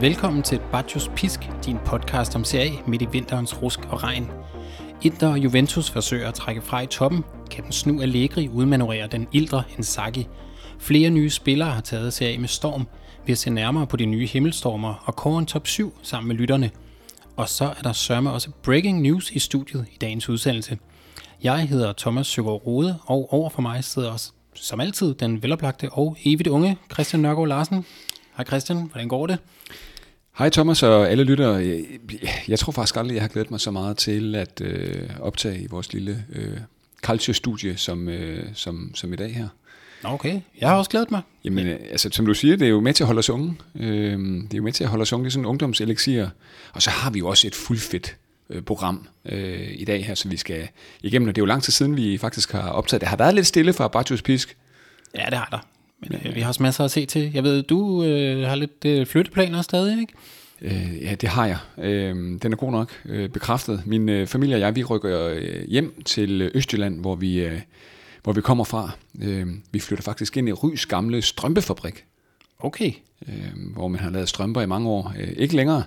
Velkommen til Bacchus Pisk, din podcast om serie midt i vinterens rusk og regn. Inter og Juventus forsøger at trække fra i toppen, kan den snu Allegri udmanøvrere den ildre Inzaghi. Flere nye spillere har taget serie med storm. Vi ser nærmere på de nye himmelstormer og kåren top 7 sammen med lytterne. Og så er der sørme også breaking news i studiet i dagens udsendelse. Jeg hedder Thomas Søgaard Rode, og over for mig sidder også, som altid, den veloplagte og evigt unge Christian Nørgaard Larsen. Hej Christian, hvordan går det? Hej Thomas og alle lyttere. Jeg, jeg tror faktisk aldrig, jeg har glædet mig så meget til at øh, optage i vores lille øh, culture-studie som, øh, som, som i dag her. Okay, jeg har også glædet mig. Jamen, øh, altså, som du siger, det er jo med til at holde os unge. Øh, det er jo med til at holde os unge. Det er sådan en ungdomselixier. Og så har vi jo også et fuldfedt øh, program øh, i dag her, som vi skal igennem. Og det er jo lang tid siden, vi faktisk har optaget. Det har været lidt stille fra Bartos Pisk. Ja, det har der. Men øh, vi har også masser at se til. Jeg ved, du øh, har lidt øh, flytteplaner stadig, ikke? Øh, ja, det har jeg. Øh, den er god nok øh, bekræftet. Min øh, familie og jeg, vi rykker øh, hjem til Østjylland, hvor vi, øh, hvor vi kommer fra. Øh, vi flytter faktisk ind i Rys gamle strømpefabrik. Okay. Øh, hvor man har lavet strømper i mange år. Øh, ikke længere.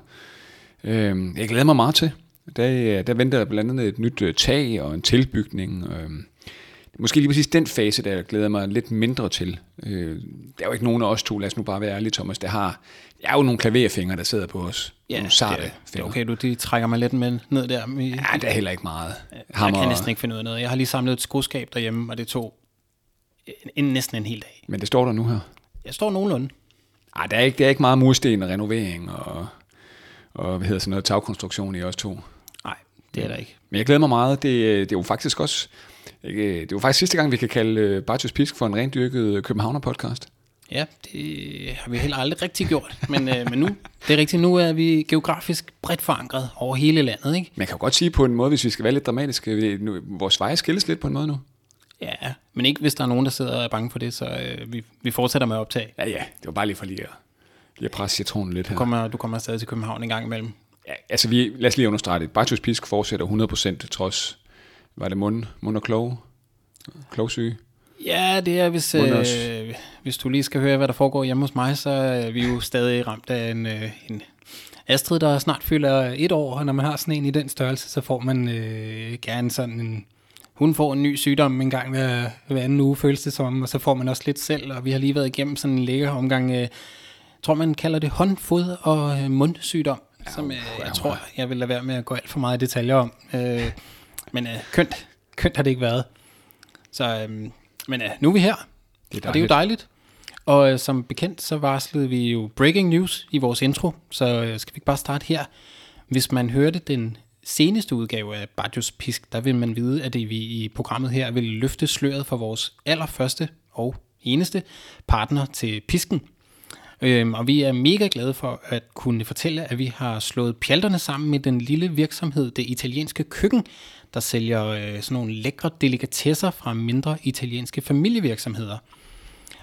Øh, jeg glæder mig meget til. Der, der venter blandt andet et nyt øh, tag og en tilbygning. Øh, måske lige præcis den fase, der glæder mig lidt mindre til. Øh, der er jo ikke nogen af os to, lad os nu bare være ærlige, Thomas, der har, der er jo nogle klaverfingre, der sidder på os. Ja, nogle sarte det, det er okay, du de trækker mig lidt med ned der. I, ja, det er heller ikke meget. Hammer. Jeg kan næsten ikke finde ud af noget. Jeg har lige samlet et skoskab derhjemme, og det tog en, en, næsten en hel dag. Men det står der nu her? Jeg står nogenlunde. Ej, der er ikke, der er ikke meget mursten og renovering og, og hvad hedder sådan noget, tagkonstruktion i os to. Det er der ikke. Men jeg glæder mig meget. Det, det er jo faktisk også det var faktisk sidste gang, vi kan kalde øh, Bartos Pisk for en rent dyrket Københavner-podcast. Ja, det har vi heller aldrig rigtig gjort. Men, øh, men nu, det er rigtigt, nu er vi geografisk bredt forankret over hele landet. Ikke? Man kan jo godt sige på en måde, hvis vi skal være lidt dramatiske, nu, vores veje skilles lidt på en måde nu. Ja, men ikke hvis der er nogen, der sidder og er bange for det, så øh, vi, vi fortsætter med at optage. Ja, ja, det var bare lige for lige at, lige at presse citronen lidt her. Du kommer, du kommer stadig til København en gang imellem. Ja, altså vi, lad os lige understrege det. Bartos Pisk fortsætter 100% trods var det mund, mund og klog? Klogsyge? Ja, det er, hvis, øh, hvis du lige skal høre, hvad der foregår hjemme hos mig, så er vi jo stadig ramt af en, øh, en Astrid, der snart fylder et år, og når man har sådan en i den størrelse, så får man øh, gerne sådan en... Hun får en ny sygdom en gang hver, hver anden uge, føles det som, og så får man også lidt selv, og vi har lige været igennem sådan en lækker omgang, øh, tror man kalder det håndfod og øh, mundsygdom, som øh, jeg tror, jeg vil lade være med at gå alt for meget i detaljer om. Øh, men øh, kønt, kønt har det ikke været. Så, øh, men øh, nu er vi her, det er og det er jo dejligt. Og øh, som bekendt, så varslede vi jo breaking news i vores intro, så øh, skal vi ikke bare starte her. Hvis man hørte den seneste udgave af Bajos Pisk, der vil man vide, at det vi i programmet her vil løfte sløret for vores allerførste og eneste partner til Pisken. Øhm, og vi er mega glade for at kunne fortælle, at vi har slået pjalterne sammen med den lille virksomhed, det italienske køkken, der sælger øh, sådan nogle lækre delikatesser fra mindre italienske familievirksomheder.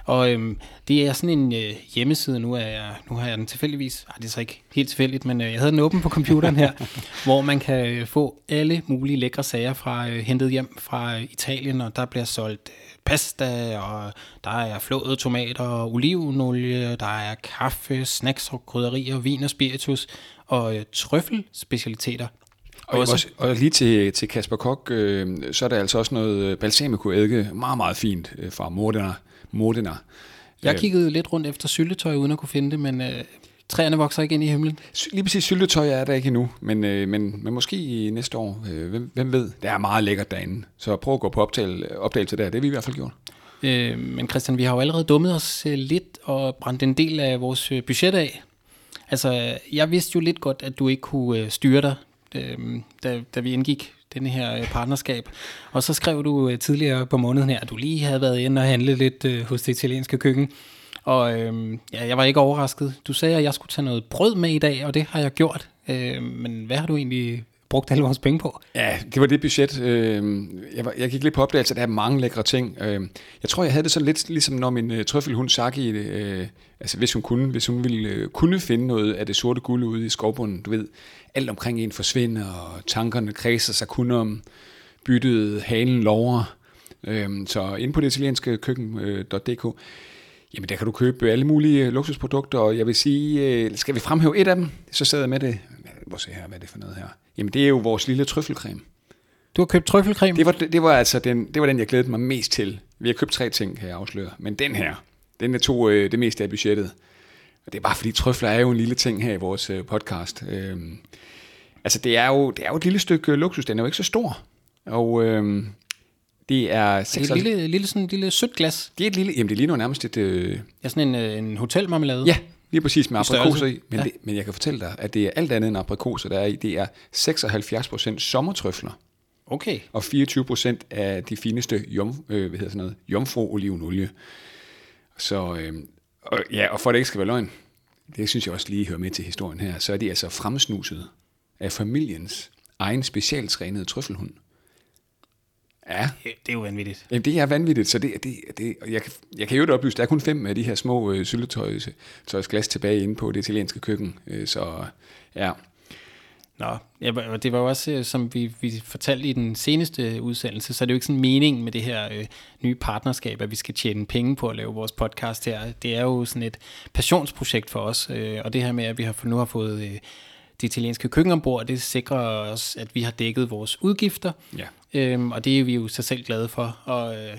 Og øhm, det er sådan en øh, hjemmeside, nu, er jeg, nu har jeg den tilfældigvis, ej, det er så ikke helt tilfældigt, men øh, jeg havde den åben på computeren her, hvor man kan øh, få alle mulige lækre sager fra øh, hentet hjem fra øh, Italien, og der bliver solgt pasta, og der er flåede tomater og olivenolie, der er kaffe, snacks og krydderier, vin og spiritus, og øh, trøffelspecialiteter. Og, også, og lige til, til Kasper Kok, øh, så er der altså også noget øh, balsamico-eddike, meget, meget fint øh, fra Modena. Modena. Jeg øh, kiggede lidt rundt efter syltetøj, uden at kunne finde det, men øh, træerne vokser ikke ind i himlen. Lige præcis syltetøj er der ikke endnu, men, øh, men, men måske i næste år, øh, hvem, hvem ved, det er meget lækkert derinde. Så prøv at gå på optagelse, optagelse der, det har vi i hvert fald gjort. Øh, men Christian, vi har jo allerede dummet os øh, lidt og brændt en del af vores budget af. Altså, jeg vidste jo lidt godt, at du ikke kunne styre dig øh, da, da vi indgik denne her partnerskab. Og så skrev du tidligere på måneden her, at du lige havde været inde og handlet lidt hos det italienske køkken. Og øh, ja, jeg var ikke overrasket. Du sagde, at jeg skulle tage noget brød med i dag, og det har jeg gjort. Øh, men hvad har du egentlig brugt alle vores penge på? Ja, det var det budget. Øh, jeg, var, jeg gik lidt på opdagelse, at der er mange lækre ting. Øh, jeg tror, jeg havde det sådan lidt ligesom når min øh, trøffelhund Saki, øh, altså hvis hun kunne, hvis hun ville øh, kunne finde noget af det sorte guld ude i skovbunden, du ved, alt omkring en forsvinder, og tankerne kredser sig kun om byttet, halen lover. Øh, så ind på det italienske køkken.dk. Øh, Jamen, der kan du købe alle mulige luksusprodukter, og jeg vil sige, øh, skal vi fremhæve et af dem? Så sidder jeg med det. Hvor se her, hvad er det for noget her? Jamen, det er jo vores lille trøffelcreme. Du har købt trøffelcreme? Det var, det var altså den, det var den, jeg glædede mig mest til. Vi har købt tre ting, kan jeg afsløre. Men den her, den er to øh, det meste af budgettet. Og det er bare fordi, trøfler er jo en lille ting her i vores øh, podcast. Øh, altså, det er, jo, det er jo et lille stykke luksus. Den er jo ikke så stor. Og øh, det er... Det er et lille, lille, sådan, lille sødt glas. Det er et lille... Jamen, det ligner nærmest et... Øh, Ja, sådan en, øh, en hotelmarmelade. ja, lige præcis med I aprikoser i. Men, Ja. det, men jeg kan fortælle dig, at det er alt andet end aprikoser, der er i. Det er 76% sommertrøfler. Okay. og 24 procent af de fineste jom, øh, hvad hedder sådan noget, jomfru-olivenolie. Så, øh, og, ja, og for at det ikke skal være løgn, det synes jeg også lige hører med til historien her, så er de altså fremsnuset af familiens egen specialtrænede trøffelhund. Ja, Det er jo vanvittigt. Jamen, det er vanvittigt, så det, det, det og jeg, kan, jeg kan jo ikke oplyse, der er kun fem af de her små øh, syltetøjsglas tilbage inde på det italienske køkken, øh, så ja, Nå, ja, og det var jo også, øh, som vi, vi fortalte i den seneste udsendelse, så er det jo ikke sådan meningen med det her øh, nye partnerskab, at vi skal tjene penge på at lave vores podcast her. Det er jo sådan et passionsprojekt for os, øh, og det her med, at vi har nu har fået øh, det italienske køkken ombord, det sikrer os, at vi har dækket vores udgifter, ja. øhm, og det er vi jo så selv glade for. Og øh,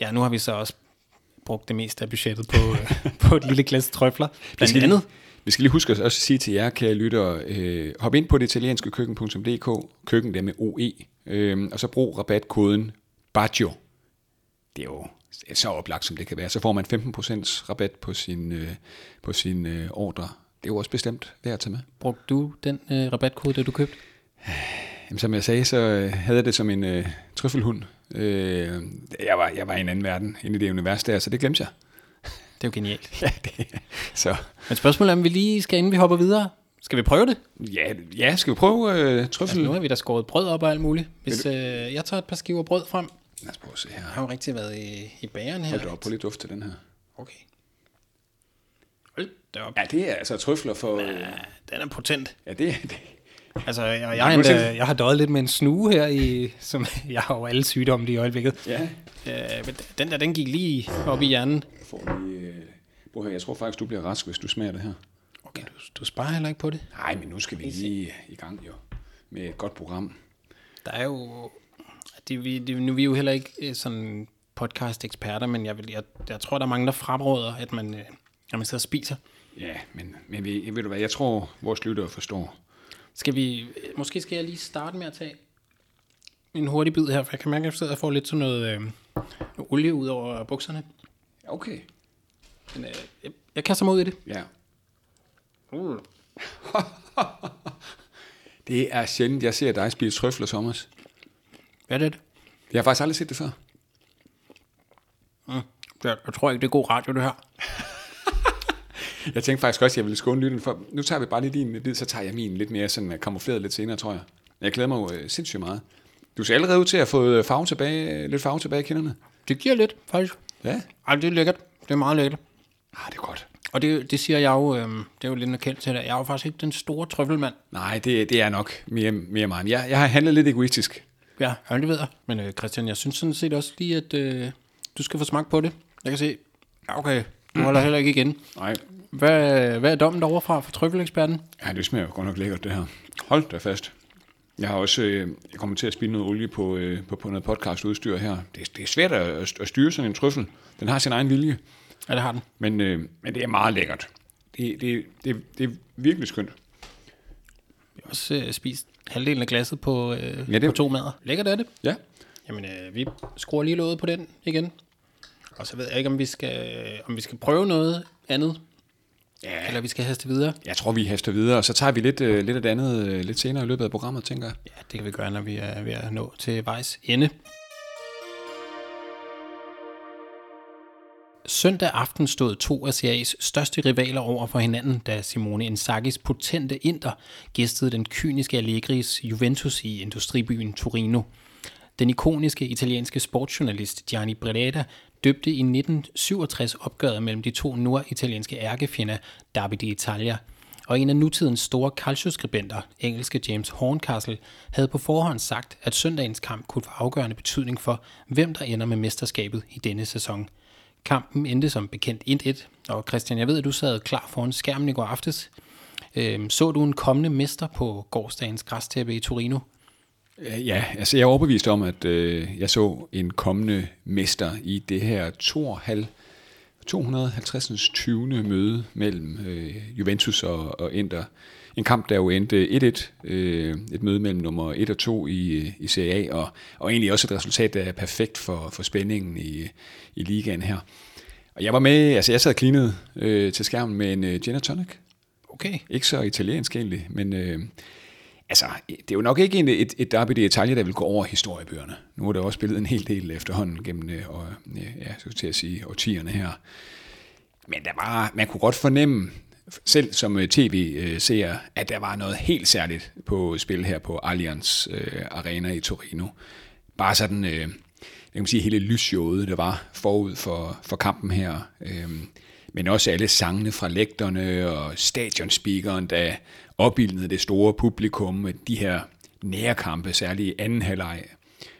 ja, nu har vi så også brugt det meste af budgettet på, øh, på et lille glas trøfler, blandt skal andet. Vi skal lige huske at også sige til jer, kære lyttere, øh, hop ind på det italienske køkken.dk, køkken der med OE, øh, og så brug rabatkoden BAGIO. Det er jo så oplagt, som det kan være. Så får man 15% rabat på sin, øh, på sin øh, ordre. Det er jo også bestemt værd at tage med. Brugte du den øh, rabatkode, da du købte? Jamen, som jeg sagde, så øh, havde jeg det som en øh, trøffelhund. Øh, jeg, var, jeg var i en anden verden, inde i det univers der, så det glemte jeg. Det er jo genialt. Ja, det, så Men spørgsmålet er, om vi lige skal, inden vi hopper videre, skal vi prøve det? ja, ja skal vi prøve øh, Altså, trøffel? nu har vi da skåret brød op og alt muligt. Hvis øh, jeg tager et par skiver brød frem. Lad os prøve at se her. Jeg har jo rigtig været i, i bageren her. Hold da op, på lidt duft til den her. Okay. Op. Ja, det er altså trøfler for... Øh, Den er potent. ja, det er det. Altså, jeg, jeg, endda, tænker- jeg har døjet lidt med en snue her, i, som jeg har jo alle sygdomme lige i øjeblikket. Ja. Øh, men den der, den gik lige op i hjernen. Jeg får lige... Øh, prøv høre, jeg tror faktisk, du bliver rask, hvis du smager det her. Okay, du, du sparer heller ikke på det. Nej, men nu skal vi lige i gang jo. Med et godt program. Der er jo... Det, vi, det, nu er vi jo heller ikke øh, sådan podcast-eksperter, men jeg, vil, jeg, jeg tror, der er mange, der fremråder, at man, øh, at man sidder og spiser. Ja, men, men vi, ved du hvad, jeg tror, vores lyttere forstår. Skal vi... øh, Måske skal jeg lige starte med at tage en hurtig bid her, for jeg kan mærke, at jeg sidder og får lidt sådan noget, øh, noget olie ud over bukserne. Okay. Men øh, jeg, jeg kaster mig ud i det. Ja. Uh. Det er sjældent, jeg ser dig spise trøfler, Thomas. Hvad er det? Jeg har faktisk aldrig set det før. Mm. Jeg, jeg tror ikke, det er god radio, det her. Jeg tænkte faktisk også, at jeg ville skåne lytten for. Nu tager vi bare lige din bid, så tager jeg min lidt mere sådan øh, kamufleret lidt senere, tror jeg. Jeg glæder mig jo øh, sindssygt meget. Du ser allerede ud til at få øh, farve tilbage, lidt farve tilbage i kinderne. Det giver lidt, faktisk. Ja. Ej, det er lækkert. Det er meget lækkert. Ah, det er godt. Og det, det siger jeg jo, øh, det er jo lidt kendt til det. Jeg er jo faktisk ikke den store trøffelmand. Nej, det, det er nok mere, mere mig. Jeg, jeg har handlet lidt egoistisk. Ja, ja, det ved jeg. Men øh, Christian, jeg synes sådan set også lige, at øh, du skal få smagt på det. Jeg kan se, ja, okay, du holder heller ikke igen. Nej, Hvad, hvad er dommen derovre fra for trøffeleksperten? ja, det smager jo godt nok lækkert, det her. Hold da fast. Jeg har også øh, jeg kommer til at spille noget olie på, øh, på, på noget podcastudstyr her. Det, det er svært at, at styre sådan en trøffel. Den har sin egen vilje, Ja, det har den. men, øh, men det er meget lækkert. Det, det, det, det er virkelig skønt. Vi har også øh, spist halvdelen af glasset på, øh, Ja, ja, det- på to mader. Lækkert er det. Ja, Jamen, øh, vi skruer lige låget på den igen. Og så ved jeg ikke, om vi skal, om vi skal prøve noget andet, ja. eller vi skal haste videre. jeg tror, vi haster videre, og så tager vi lidt, øh, lidt af det andet øh, lidt senere i løbet af programmet, tænker jeg. Ja, det kan vi gøre, når vi er ved at nå til vejs ende. Søndag aften stod to af CA's største rivaler over for hinanden, da Simone Inzaghi's potente Inter gæstede den kyniske Allegris Juventus i industribyen Torino. Den ikoniske italienske sportsjournalist Gianni Breda døbte i 1967 opgøret mellem de to norditalienske ærkefjender Derby d'Italia, og en af nutidens store calcio-skribenter, engelske James Horncastle, havde på forhånd sagt, at søndagens kamp kunne få afgørende betydning for, hvem der ender med mesterskabet i denne sæson. Kampen endte som bekendt 1-1, og Christian, jeg ved, at du sad klar foran skærmen i går aftes. Øhm, så du en kommende mester på gårdsdagens græstæppe i Torino? Ja, altså jeg er overbevist om, at øh, jeg så en kommende mester i det her 250. 20. møde mellem øh, Juventus og, og Inter. En kamp, der jo endte 1-1, øh, et møde mellem nummer 1 og 2 i, i Serie A, og, og egentlig også et resultat, der er perfekt for, for spændingen i, i ligaen her. Og jeg var med, altså jeg sad klinet øh, til skærmen med en øh, gin tonic. Okay. Ikke så italiensk egentlig, men øh, altså, det er jo nok ikke en, et, et derby det detalje, der vil gå over historiebøgerne. Nu er der også spillet en hel del efterhånden gennem øh, og, øh, ja, så til at sige, årtierne her. Men der var, man kunne godt fornemme, selv som øh, tv-seer, at der var noget helt særligt på spil her på Allianz øh, Arena i Torino. Bare sådan, øh, jeg kan sige, hele lysshowet, der var forud for, for kampen her. Øh, men også alle sangene fra lægterne og stadionspeakeren, der opbildede det store publikum med de her nærkampe, særligt i anden halvleg,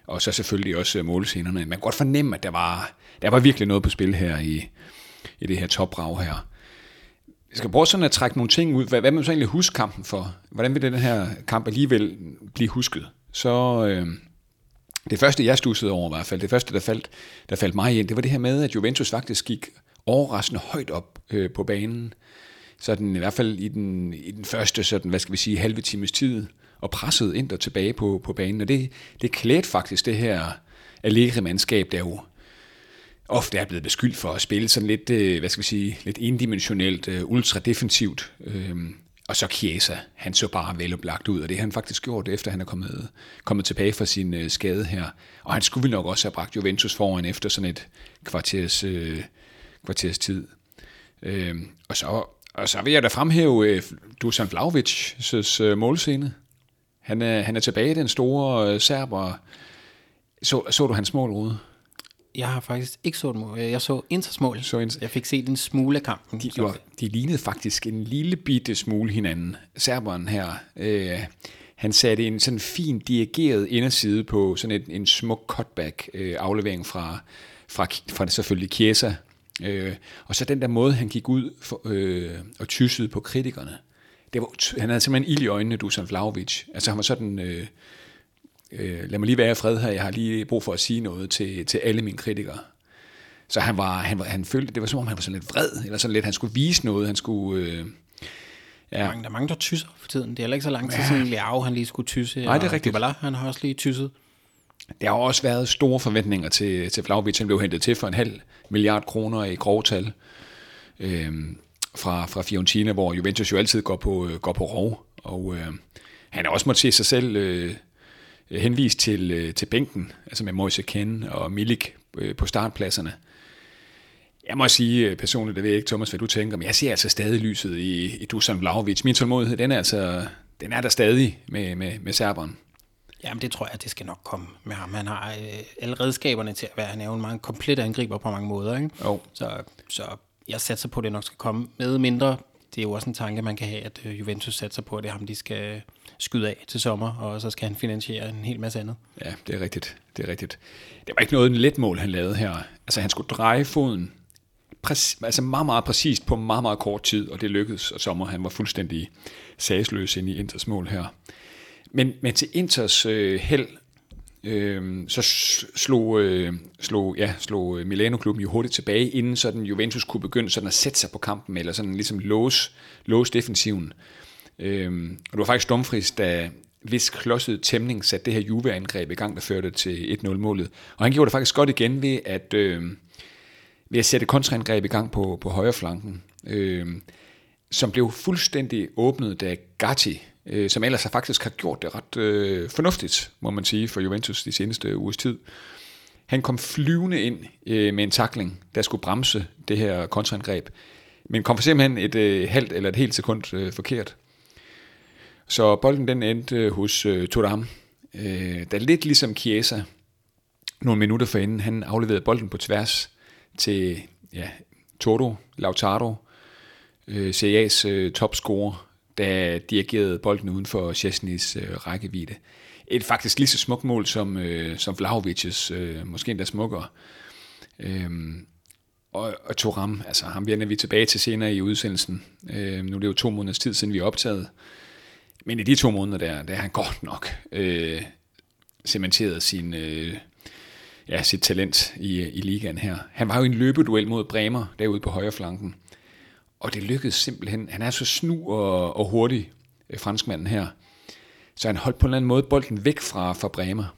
og så selvfølgelig også øh, målscenerne. Man kan godt fornemme, at der var, der var virkelig noget på spil her i, i det her toprav her. Jeg skal prøve sådan at trække nogle ting ud. Hvad, hvad man så egentlig huske kampen for? Hvordan vil den her kamp alligevel blive husket? Så øh, det første, jeg stussede over i hvert fald, det første, der faldt, der faldt mig ind, det var det her med, at Juventus faktisk gik overraskende højt op øh, på banen. Sådan i hvert fald i den, i den første, sådan, hvad skal vi sige, halve times tid, og pressede ind og tilbage på, på banen. Og det, det klædte faktisk det her Allegri-mandskab, der jo ofte er blevet beskyldt for at spille sådan lidt, øh, hvad skal vi sige, lidt indimensionelt, øh, ultradefensivt. Øhm, og så Chiesa, han så bare veloplagt ud, og det har han faktisk gjort, efter han er kommet, kommet tilbage fra sin øh, skade her. Og han skulle vel nok også have bragt Juventus foran efter sådan et kvarters, kvarters tid. Øhm, og, så, og så vil jeg da fremhæve øh, Dusan Vlaovic' øh, målscene. Han er, han er tilbage, den store øh, serber. Så, så du hans mål, Rode? Jeg har faktisk ikke så mål. Jeg så Inters mål. Så Inter. Jeg fik set en smule af kampen. De, jo, de lignede faktisk en lille bitte smule hinanden. Serberen her, øh, han satte en sådan fin dirigeret inderside på sådan en, en smuk cutback øh, aflevering fra, fra, fra det selvfølgelig Chiesa. Øh, og så den der måde, han gik ud for, øh, og tyssede på kritikerne. Det var, han havde simpelthen ild i øjnene, Dusan Vlaovic. Altså han var sådan... Øh, øh, lad mig lige være i fred her, jeg har lige brug for at sige noget til, til alle mine kritikere. Så han var, han, var, han følte, det var som om han var sådan lidt vred, eller sådan lidt, han skulle vise noget, han skulle... Øh, ja. der, er mange, der er mange, der tysser for tiden. Det er heller ikke så lang tid ja. siden Liao, han lige skulle tysse. Nej, det er rigtigt. Dybala, han har også lige tysset. Der har også været store forventninger til, til Vlaovic. Han blev hentet til for en halv milliard kroner i grovtal øh, fra, fra Fiorentina, hvor Juventus jo altid går på, øh, går på rov. Og øh, han har også måttet se sig selv øh, henvist til, øh, til bænken, altså med Moise Ken og Milik øh, på startpladserne. Jeg må sige øh, personligt, det ved jeg ikke, Thomas, hvad du tænker, men jeg ser altså stadig lyset i, i Dusan Vlahovic. Min tålmodighed, den er altså, den er der stadig med, med, med serberen. Jamen det tror jeg, det skal nok komme med ham. Han har øh, alle redskaberne til at være, han er jo en meget komplet angriber på mange måder. Ikke? Jo. Så, så jeg satser på, at det nok skal komme med mindre. Det er jo også en tanke, man kan have, at øh, Juventus satser på, at det er ham, de skal skyde af til sommer, og så skal han finansiere en hel masse andet. Ja, det er rigtigt. Det er rigtigt. Det var ikke noget en let mål, han lavede her. Altså han skulle dreje foden præcis, altså meget, meget præcist på meget, meget kort tid, og det lykkedes, og sommer han var fuldstændig sagsløs ind i Inters mål her. Men, men til Inters øh, held, øh, så slog, øh, slog, ja, slog øh, Milano-klubben jo hurtigt tilbage, inden sådan Juventus kunne begynde sådan at sætte sig på kampen, eller sådan ligesom låse, låse defensiven. Øh, og det var faktisk Dumfries, der hvis klodset tæmning satte det her Juve-angreb i gang, der førte til 1-0-målet. Og han gjorde det faktisk godt igen ved at, øh, ved at sætte kontraangreb i gang på, på højre flanken, øh, som blev fuldstændig åbnet, da Gatti, øh, som ellers har faktisk har gjort det ret øh, fornuftigt, må man sige, for Juventus de seneste ugers tid. Han kom flyvende ind øh, med en takling, der skulle bremse det her kontraangreb, men kom for simpelthen et øh, halvt eller et helt sekund øh, forkert. Så bolden den endte øh, hos øh, Thuram, øh, der lidt ligesom Chiesa, nogle minutter forinden, han afleverede bolden på tværs til ja, Toto, Lautaro, øh, CA's øh, topscorer, der dirigerede bolden uden for Chesnys øh, rækkevidde. Et faktisk lige så smukt mål som, øh, som Vlahovic's, øh, måske endda smukkere. Øhm, og, og Thuram, altså ham vender vi tilbage til senere i udsendelsen. Øh, nu er det jo to måneders tid siden vi er optaget. Men i de to måneder der, der er han godt nok øh, cementeret sin, øh, ja, sit talent i, i ligaen her. Han var jo i en løbeduel mod Bremer derude på højre flanken. Og det lykkedes simpelthen. Han er så snu og, og hurtig, øh, franskmanden her. Så han holdt på en eller anden måde bolden væk fra, fra Bremer.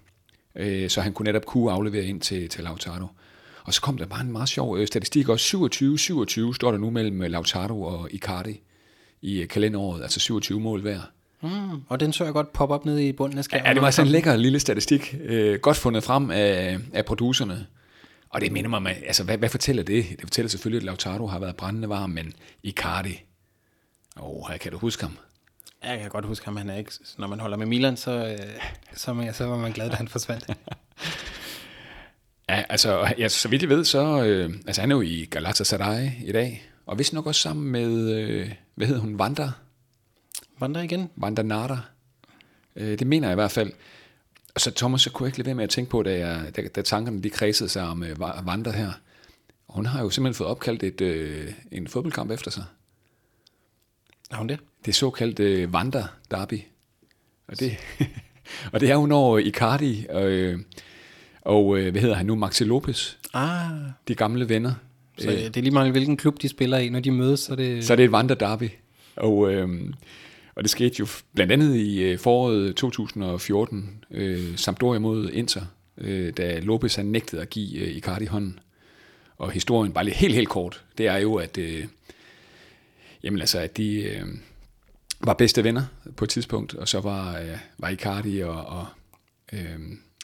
Øh, så han kunne netop kunne aflevere ind til, til Lautaro. Og så kom der bare en meget sjov øh, statistik også. 27-27 står der nu mellem Lautaro og Icardi i kalenderåret. Altså 27 mål hver. Mm, og den så jeg godt poppe op nede i bunden af skærmen. Ja, det var sådan en lækker lille statistik. Øh, godt fundet frem af, af producerne. Og det minder mig, altså hvad, hvad fortæller det? Det fortæller selvfølgelig, at Lautaro har været brændende varm, men Icardi, åh, oh, kan du huske ham? Ja, jeg kan godt huske ham. Han er ikke, når man holder med Milan, så, øh, så, man, så var man glad, da han forsvandt. ja, altså, ja, så vidt jeg ved, så øh, altså, han er jo i Galatasaray i dag, og hvis nok også sammen med, øh, hvad hedder hun, Wanda? Wanda igen? Wanda Nara. Øh, det mener jeg i hvert fald. Og så Thomas, så kunne jeg ikke lade være med at tænke på, da, jeg, da, da tankerne de kredsede sig om øh, Wanda her. Hun har jo simpelthen fået opkaldt et, øh, en fodboldkamp efter sig. Har hun det? Det såkaldte øh, Wanda Derby. Og det, og det er jo når Icardi og, øh, og øh, hvad hedder han nu, Maxi Lopez. Ah. De gamle venner. Så det er lige meget, hvilken klub de spiller i, når de mødes. Så det... Så er det et Wanda Derby. Og, øh, og det skete jo blandt andet i øh, foråret 2014, øh, Sampdoria mod Inter, øh, da Lopez han nægtede at give øh, Icardi hånden. Og historien, bare lige helt, helt kort, det er jo, at, øh, jamen altså, at de øh, var bedste venner på et tidspunkt, og så var, øh, var Icardi og, og øh,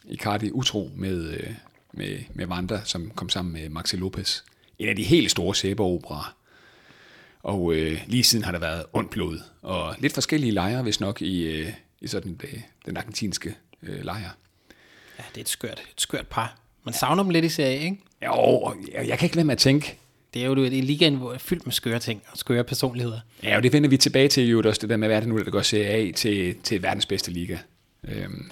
Icardi utro med, øh, med, med Wanda, som kom sammen med Maxi Lopez. En af de helt store sæbeoperaer og øh, lige siden har der været ondt blod, og lidt forskellige lejre, hvis nok, i, øh, i sådan det, den argentinske øh, lejr. Ja, det er et skørt, et skørt par. Man savner dem lidt i serie, ikke? Jo, og jeg, jeg kan ikke lade med at tænke. Det er jo en ligaen, hvor er fyldt med skøre ting og skøre personligheder. Ja, og det vender vi tilbage til jo også, det der med, hvad er det nu, der går Serie A til, til verdens bedste liga. Øhm,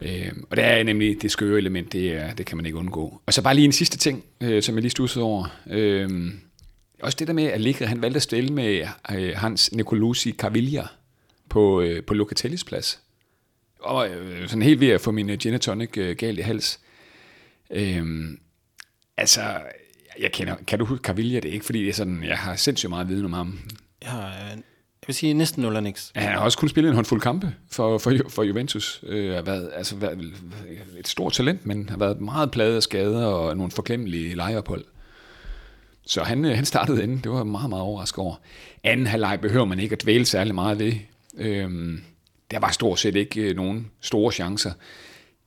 øhm, og det er nemlig det skøre element, det, er, det kan man ikke undgå. Og så bare lige en sidste ting, øh, som jeg lige stussede over. Øhm, også det der med, at Allegri, han valgte at stille med øh, Hans Nicolosi Caviglia på, øh, på Locatellis plads. Og øh, sådan helt ved at få min gin and tonic øh, galt i hals. Øhm, altså, jeg kender, kan du huske Caviglia? Det er ikke, fordi det er sådan, jeg har sindssygt meget viden om ham. Jeg har, jeg vil sige næsten nul niks. Ja, han har også kun spillet en håndfuld kampe for, for, for Juventus. Øh, har været, altså, været et stort talent, men har været meget pladet af skader og nogle forklemmelige lejeophold. Så han, øh, han startede inden. Det var meget, meget overrasket over. Anden halvleg behøver man ikke at dvæle særlig meget ved. Øhm, der var stort set ikke øh, nogen store chancer.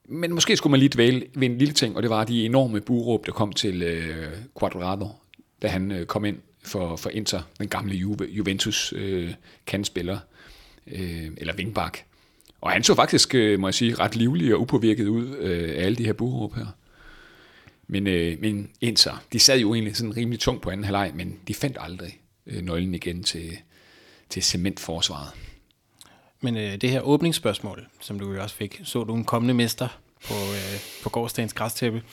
Men måske skulle man lige dvæle ved en lille ting, og det var de enorme buråb, der kom til øh, Quadrado, da han øh, kom ind for, for Inter, den gamle Juve, Juventus øh, kandspiller, øh, eller vingbak. Og han så faktisk, øh, må jeg sige, ret livlig og upåvirket ud øh, af alle de her buråb her. Men, øh, men Inter, de sad jo egentlig sådan rimelig tungt på anden halvleg, men de fandt aldrig øh, nøglen igen til, til cementforsvaret. Men øh, det her åbningsspørgsmål, som du jo også fik, så du en kommende mester på, øh, på gårdsdagens græstæppe.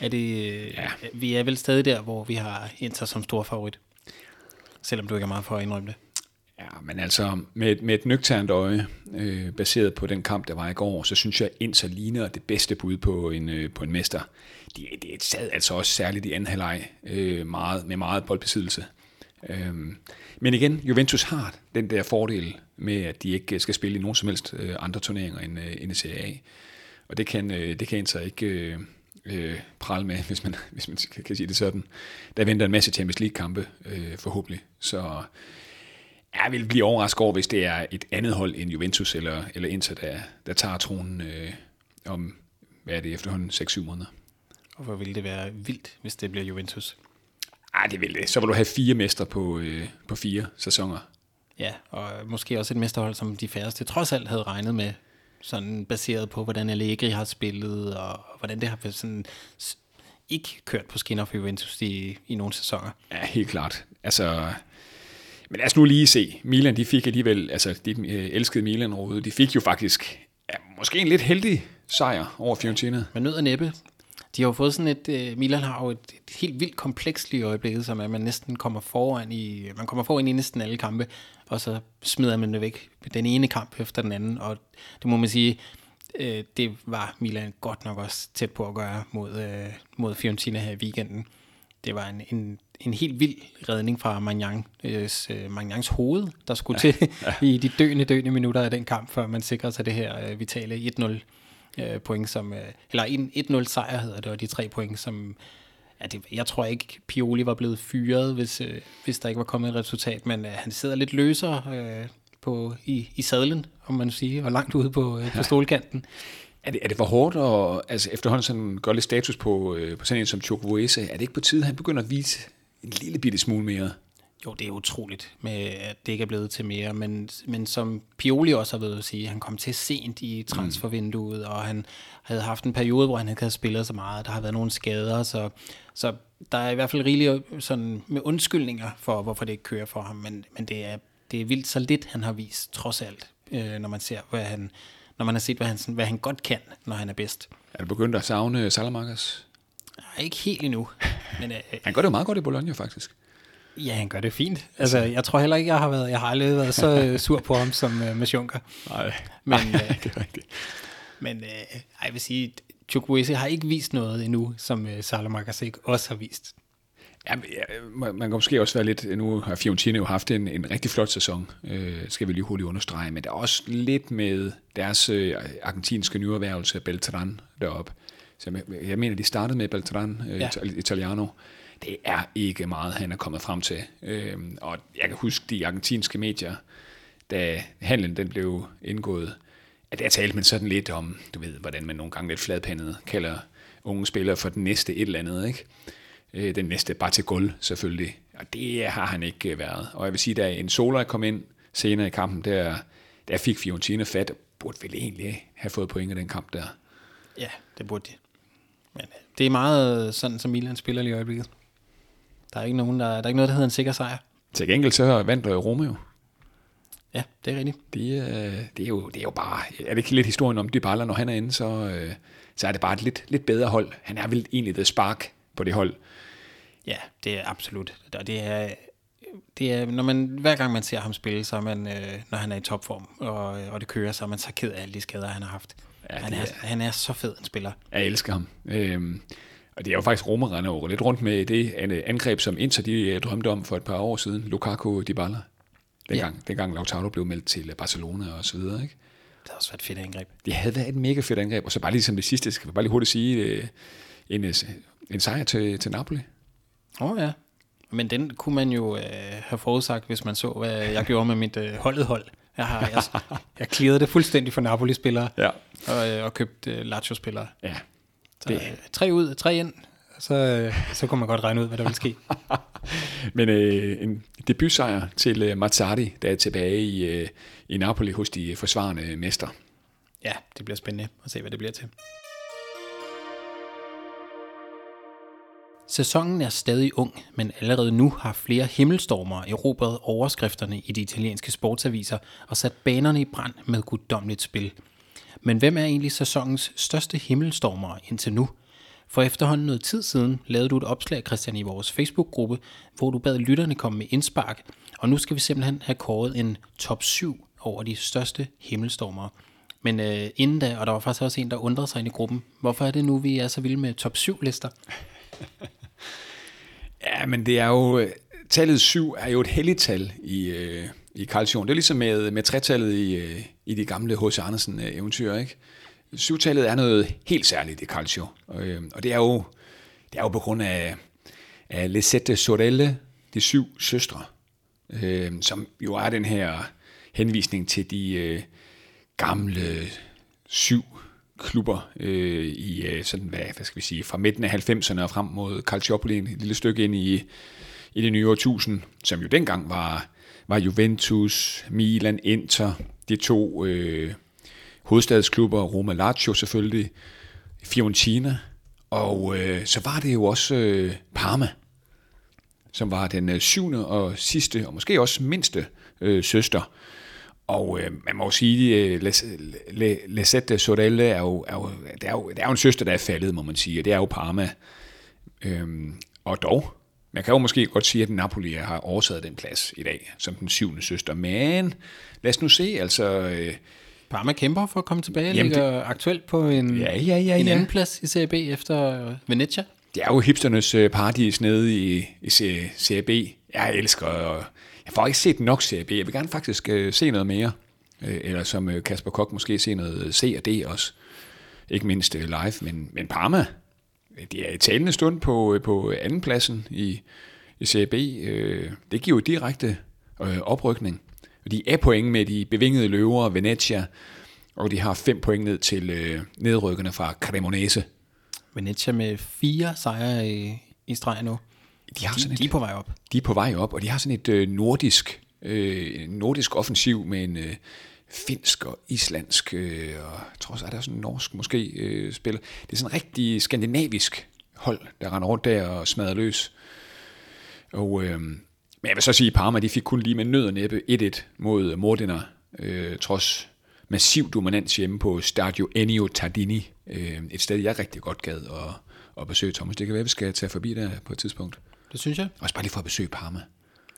Er det, øh, ja. Vi er vel stadig der, hvor vi har Inter som stor favorit, selvom du ikke er meget for at indrømme det. Ja, men altså med, med et nøgternt øje, øh, baseret på den kamp, der var i går, så synes jeg, Inter ligner det bedste bud på en, øh, på en mester. Det de sad altså også særligt i anden halvleg øh, meget, med meget boldbesiddelse. Øhm, men igen, Juventus har den der fordel med, at de ikke skal spille i nogen som helst øh, andre turneringer end, øh, end Serie A. Og det kan, øh, det kan Inter ikke øh, øh, prale med, hvis man, hvis man kan sige det sådan. Der venter en masse Champions League-kampe, øh, forhåbentlig. Så jeg vil blive overrasket over, hvis det er et andet hold end Juventus eller, eller Inter, der, der tager tronen øh, om, hvad er det efterhånden, 6-7 måneder. Og hvor ville det være vildt, hvis det bliver Juventus? Ej, det vil det. Så vil du have fire mester på, øh, på fire sæsoner. Ja, og måske også et mesterhold, som de færreste trods alt havde regnet med, sådan baseret på, hvordan Allegri har spillet, og hvordan det har sådan ikke kørt på skinner for Juventus i, i nogle sæsoner. Ja, helt klart. Altså, men lad os nu lige se. Milan, de fik alligevel, altså de øh, elskede milan rådet, de fik jo faktisk ja, måske en lidt heldig sejr over Fiorentina. Men nød og næppe. De har jo fået sådan et, øh, Milan har jo et, et helt vildt komplekst lige i øjeblikket, som at man næsten kommer foran i, man kommer foran i næsten alle kampe, og så smider man det væk den ene kamp efter den anden, og det må man sige, øh, det var Milan godt nok også tæt på at gøre mod, øh, mod Fiorentina her i weekenden. Det var en, en, en helt vild redning fra Magnan, øh, hoved, der skulle ja, til ja. i de døende, døende minutter af den kamp, før man sikrede sig det her øh, vitale 1-0 øh, point, som, øh, eller en 1-0 sejr hedder det, og de tre point, som, ja, det, jeg tror ikke, Pioli var blevet fyret, hvis, øh, hvis der ikke var kommet et resultat, men øh, han sidder lidt løsere øh, på, i, i sadlen, om man siger, og langt ude på, øh, på stolkanten. Er det, er det for hårdt at altså efterhånden sådan gøre lidt status på, øh, på sådan en som Chukwueze? Er det ikke på tide, at han begynder at vise en lille bitte smule mere? Jo, det er utroligt, med, at det ikke er blevet til mere, men, men som Pioli også har været at sige, han kom til sent i transfervinduet, mm. og han havde haft en periode, hvor han ikke havde spillet så meget, der har været nogle skader, så, så der er i hvert fald rigeligt sådan med undskyldninger for, hvorfor det ikke kører for ham, men, men det, er, det er vildt så lidt, han har vist, trods alt, øh, når man ser, hvad han, når man har set, hvad han, hvad han godt kan, når han er bedst. Er du begyndt at savne Salamakers? Nej, ikke helt endnu. Men, øh, han gør det jo meget godt i Bologna, faktisk. Ja, han gør det fint. Altså, jeg tror heller ikke, jeg har været, jeg har aldrig været så øh, sur på ham som uh, med Junker. Nej, men, øh, det er rigtigt. Men uh, jeg vil sige, Chukwueze har ikke vist noget endnu, som Salamakers ikke også har vist. Ja, man kan måske også være lidt, nu har Fiorentina jo haft en, en rigtig flot sæson, øh, skal vi lige hurtigt understrege, men der er også lidt med deres øh, argentinske nyerhvervelse, Beltran, deroppe. Så jeg, jeg mener, de startede med Beltran, øh, ja. Italiano, det er ikke meget, han er kommet frem til. Øh, og jeg kan huske de argentinske medier, da handlen den blev indgået, at jeg talte man sådan lidt om, du ved, hvordan man nogle gange lidt fladpandet kalder unge spillere for den næste et eller andet, ikke? Øh, den næste bare til gulv selvfølgelig. Og det har han ikke øh, været. Og jeg vil sige, da en Sola kom ind senere i kampen, der, der fik Fiorentina fat, burde vel egentlig have fået point i den kamp der. Ja, det burde de. Men øh, det er meget sådan, som Milan spiller lige i øjeblikket. Der er ikke, nogen, der, der er ikke noget, der hedder en sikker sejr. Til gengæld så vandt Romeo. Ja, det er rigtigt. Det, det, er jo, det er jo bare, er det ikke lidt historien om Dybala, når han er inde, så, øh, så er det bare et lidt, lidt bedre hold. Han er vel egentlig det spark på det hold. Ja, det er absolut. Det er, det er, når man, hver gang man ser ham spille, så er man, øh, når han er i topform, og, og det kører, så er man så ked af alle de skader, han har haft. Ja, han, er, er, han er så fed en spiller. Jeg elsker ham. Øhm, og det er jo faktisk Roma render lidt rundt med det angreb, som Inter de øh, drømte om for et par år siden. Lukaku Dybala. Dengang, ja. dengang Lautaro blev meldt til Barcelona og så videre, ikke? Det har også været et fedt angreb. Det havde været et mega fedt angreb. Og så bare lige som det sidste, skal vi bare lige hurtigt sige, øh, en, øh, en sejr til, til Napoli. Åh oh, ja. Men den kunne man jo øh, have forudsagt, hvis man så, hvad jeg gjorde med mit øh, holdet hold. Jeg har jeg, jeg clearede det fuldstændig for Napoli-spillere ja. og, øh, og købt øh, Lazio-spillere. Ja. Det. Tre ud, tre ind, så, så kunne man godt regne ud, hvad der vil ske. Men øh, en debutsejr til øh, Mazzarri, der er tilbage i, øh, i Napoli hos de forsvarende mester. Ja, det bliver spændende at se, hvad det bliver til. Sæsonen er stadig ung, men allerede nu har flere himmelstormer erobret overskrifterne i de italienske sportsaviser og sat banerne i brand med guddommeligt spil. Men hvem er egentlig sæsonens største himmelstormer indtil nu? For efterhånden noget tid siden lavede du et opslag, Christian, i vores Facebook-gruppe, hvor du bad lytterne komme med indspark, og nu skal vi simpelthen have kåret en top 7 over de største himmelstormer. Men øh, inden da, og der var faktisk også en, der undrede sig ind i gruppen, hvorfor er det nu, vi er så vilde med top 7 lister? Ja, men det er jo... Øh, Tallet 7 er jo et helligt tal i, øh, i Calcio. Det er ligesom med, med tretallet i, øh, i de gamle H.C. Andersen-eventyr, øh, ikke? Syvtallet er noget helt særligt i Calcio. Og, øh, og det er jo det er jo på grund af, af Lisette Sorelle, de syv søstre, øh, som jo er den her henvisning til de øh, gamle syv klubber øh, i øh, sådan, hvad, hvad skal vi sige, fra midten af 90'erne og frem mod Calciopoli, et lille stykke ind i, i det nye årtusind, som jo dengang var, var Juventus, Milan, Inter, de to øh, hovedstadsklubber, Roma Lazio selvfølgelig, Fiorentina, og øh, så var det jo også øh, Parma, som var den øh, syvende og sidste, og måske også mindste øh, søster. Og øh, man må jo sige, øh, at Lisette Sorelle er jo, er jo, det er jo, det er jo en søster, der er faldet, må man sige, og det er jo Parma. Øhm, og dog, man kan jo måske godt sige, at Napoli har overtaget den plads i dag, som den syvende søster. Men lad os nu se, altså... Øh, Parma kæmper for at komme tilbage, Jamen, ligger det, aktuelt på en, ja, ja, ja, en anden plads i Serie B efter Venezia. Det er jo hipsternes øh, paradis nede i, i Serie B. Jeg elsker, og jeg får ikke set nok Serie B. Jeg vil gerne faktisk uh, se noget mere. Eller som Kasper Kok måske se noget C og D også. Ikke mindst live, men, men Parma, det er et talende stund på, på andenpladsen i, i Serie B. Uh, det giver jo direkte uh, oprykning. De er point med de bevingede løver, Venezia, og de har fem point ned til øh, nedrykkerne fra Cremonese. Venezia med fire sejre i, i streg nu. De, har de, sådan et, de er på vej op. De er på vej op, og de har sådan et øh, nordisk, øh, nordisk offensiv med en øh, finsk og islandsk, øh, og jeg tror også, at der er sådan en norsk måske øh, spiller. Det er sådan en rigtig skandinavisk hold, der render rundt der og smadrer løs. Og øh, men jeg vil så sige, at Parma de fik kun lige med nød og næppe 1-1 mod Modena, øh, trods massiv dominans hjemme på Stadio Ennio Tardini. Øh, et sted, jeg rigtig godt gad at, at besøge, Thomas. Det kan være, at vi skal tage forbi der på et tidspunkt. Det synes jeg. Også bare lige for at besøge Parma.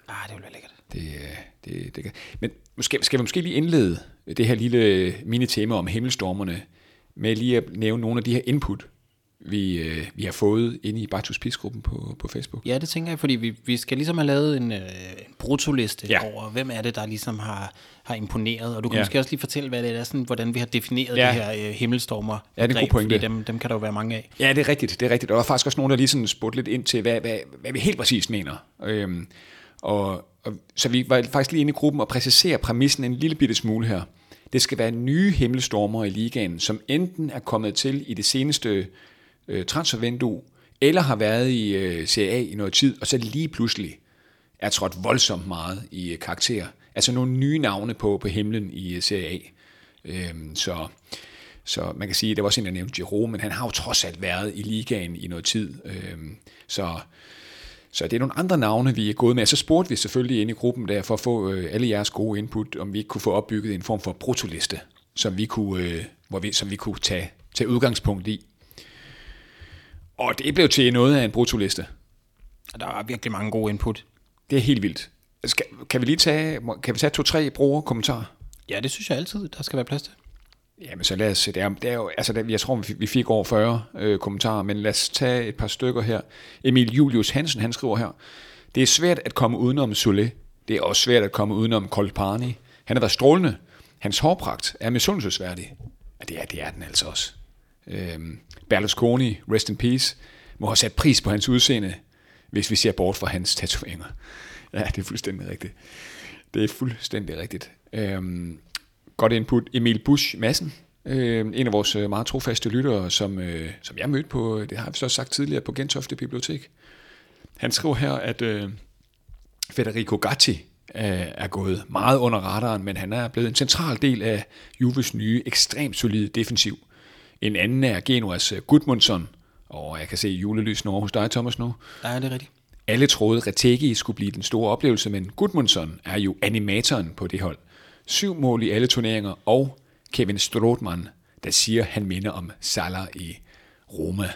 Ah, det vil være lækkert. Det, øh, det, det kan. Men måske, skal vi måske lige indlede det her lille mini-tema om himmelstormerne med lige at nævne nogle af de her input, vi, øh, vi har fået inde i Bartus Peace-gruppen på, på Facebook. Ja, det tænker jeg, fordi vi, vi skal ligesom have lavet en, øh, en brutoliste ja. over, hvem er det, der ligesom har, har imponeret. Og du kan ja. måske også lige fortælle, hvad det er, sådan, hvordan vi har defineret ja. de her øh, himmelstormer. Ja, det er en god. Dem, dem kan der jo være mange af. Ja, det er rigtigt. Det er rigtigt. Og der er faktisk også nogen, der lige sådan spurgte lidt ind til, hvad, hvad, hvad vi helt præcis mener. Øhm, og, og, så vi var faktisk lige inde i gruppen og præcisere præmissen en lille bitte smule her. Det skal være nye himmelstormer i ligaen, som enten er kommet til i det seneste øh, transfervindue, eller har været i øh, Serie A i noget tid, og så lige pludselig er trådt voldsomt meget i øh, karakter. Altså nogle nye navne på, på himlen i øh, Serie A. Øhm, så, så man kan sige, der var også en, der nævnte Jerome, men han har jo trods alt været i ligaen i noget tid. Øh, så, så det er nogle andre navne, vi er gået med. Så spurgte vi selvfølgelig ind i gruppen der, for at få øh, alle jeres gode input, om vi ikke kunne få opbygget en form for brutoliste, som vi kunne, øh, hvor vi, som vi kunne tage, tage udgangspunkt i. Og det blev til noget af en brutoliste. Der er virkelig mange gode input. Det er helt vildt. Skal, kan vi lige tage, kan vi tage to-tre bruger kommentarer? Ja, det synes jeg altid, der skal være plads til. Jamen så lad os se. Det er, det er jo, altså, jeg tror, vi fik over 40 øh, kommentarer, men lad os tage et par stykker her. Emil Julius Hansen, han skriver her. Det er svært at komme udenom Solé. Det er også svært at komme udenom Kolpani. Han har været strålende. Hans hårpragt er misundelsesværdig. Ja, det er, det er den altså også. Øhm, Berlusconi, rest in peace, må have sat pris på hans udseende, hvis vi ser bort fra hans tatoveringer. Ja, det er fuldstændig rigtigt. Det er fuldstændig rigtigt. Øhm, godt input. Emil Busch Madsen, øh, en af vores øh, meget trofaste lyttere, som, øh, som jeg mødte på, det har vi så sagt tidligere, på Gentofte Bibliotek. Han skriver her, at øh, Federico Gatti øh, er gået meget under radaren, men han er blevet en central del af Juves nye, ekstremt solide defensiv. En anden er Genuas øh, Gudmundsson, og jeg kan se julelys over hos dig, Thomas, nu. Ja, det er rigtigt. Alle troede, Retegi skulle blive den store oplevelse, men Gudmundsson er jo animatoren på det hold. Syv mål i alle turneringer, og Kevin Strootman, der siger, han minder om Salah i Roma.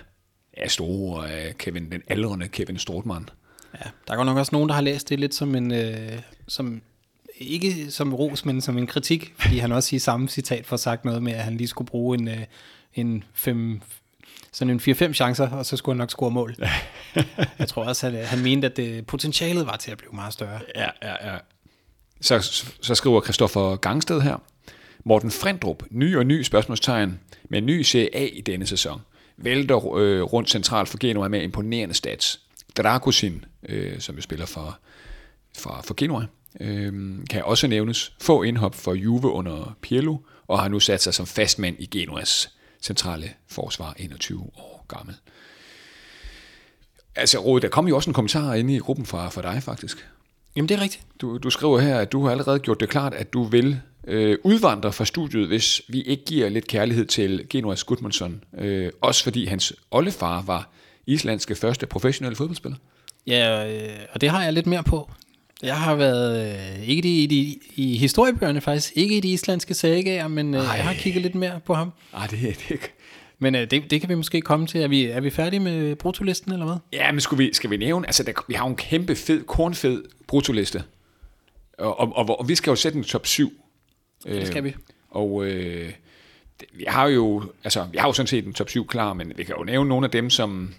Ja, store uh, Kevin, den aldrende Kevin Strootman. Ja, der er nok også nogen, der har læst det lidt som en, øh, som, ikke som ros, men som en kritik, fordi han også i samme citat får sagt noget med, at han lige skulle bruge en, øh, en fem, sådan en 4-5 chancer, og så skulle han nok score mål. jeg tror også, at han mente, at det, potentialet var til at blive meget større. Ja, ja, ja. Så, så skriver Christoffer Gangsted her. Morten Frendrup, ny og ny spørgsmålstegn, med en ny Serie A i denne sæson. Vælter øh, rundt centralt for Genoa med imponerende stats. Dragusin, øh, som jo spiller for, for, for Genoa, øh, kan også nævnes. Få indhop for Juve under Pirlo, og har nu sat sig som fastmand i Genoas centrale forsvar, 21 år gammel. Altså, Rode, der kom jo også en kommentar inde i gruppen fra, fra dig, faktisk. Jamen, det er rigtigt. Du, du skriver her, at du har allerede gjort det klart, at du vil øh, udvandre fra studiet, hvis vi ikke giver lidt kærlighed til Genoas Gudmundsson. Øh, også fordi hans oldefar var islandske første professionelle fodboldspiller. Ja, øh, og det har jeg lidt mere på. Jeg har været, øh, ikke i, i, i historiebøgerne faktisk, ikke i de islandske sagaer, men øh, jeg har kigget lidt mere på ham. Ej, det, det, Men øh, det, det kan vi måske komme til. Er vi, er vi færdige med brutolisten, eller hvad? Ja, men skulle vi, skal vi nævne, altså der, vi har jo en kæmpe fed, kornfed brutoliste, og, og, og, og vi skal jo sætte en top 7. Det skal vi. Og øh, vi har jo, altså vi har jo sådan set en top 7 klar, men vi kan jo nævne nogle af dem, som,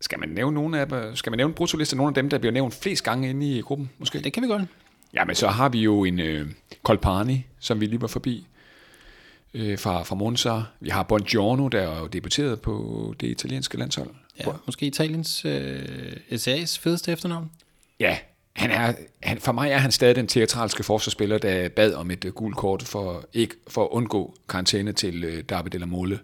skal man nævne nogle af dem, skal man nævne brutoliste, nogle af dem, der bliver nævnt flest gange inde i gruppen, måske? Det kan vi godt. Ja, men så har vi jo en øh, Colpani, som vi lige var forbi, øh, fra, fra Monza. Vi har Bongiorno, der er jo debuteret på det italienske landshold. Ja, måske Italiens øh, SA's fedeste efternavn. Ja, han er, han, for mig er han stadig den teatralske forsvarsspiller, der bad om et uh, gult kort for, ikke, for at undgå karantæne til uh, David eller Mole.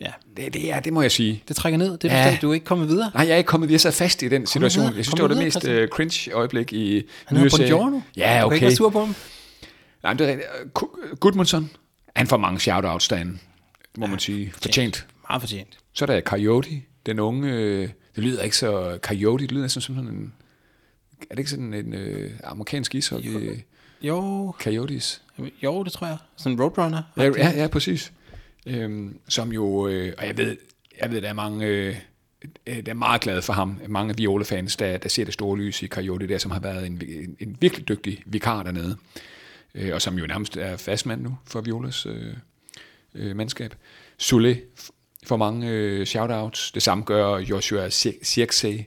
Ja, Det, det, er, det må jeg sige. det trækker ned. Det er Ja. bestemt, du er ikke kommet videre. Nej, jeg er ikke kommet, jeg sad fast i den situation. videre, Jeg synes, kom det var det videre, mest Christian. uh, cringe øjeblik i Han nyhedsserien. Bongiorno. Ja, Du kan ikke okay. være sur på ham. Nej, men det er rigtigt. Gudmundsson, han får mange shout-outs derinde, må man sige. Fortjent. Meget fortjent. Så er der Coyote, den unge, øh, det lyder ikke så, Coyote, det lyder næsten som sådan en, er det ikke sådan en øh, amerikansk ishockey, Jo, Coyotes? jo, det tror jeg. Sådan en roadrunner. Ja, ja, ja præcis. Øhm, som jo, øh, og jeg ved, jeg ved, der er mange, øh, øh, der er meget glade for ham. Mange af Viola-fans, der, der ser det store lys i Coyote der, som har været en, en, en virkelig dygtig vikar dernede. Øh, og som jo nærmest er fastmand nu for Violas øh, øh, mandskab. Sule får mange øh, shoutouts. Det samme gør Joshua Sirksey,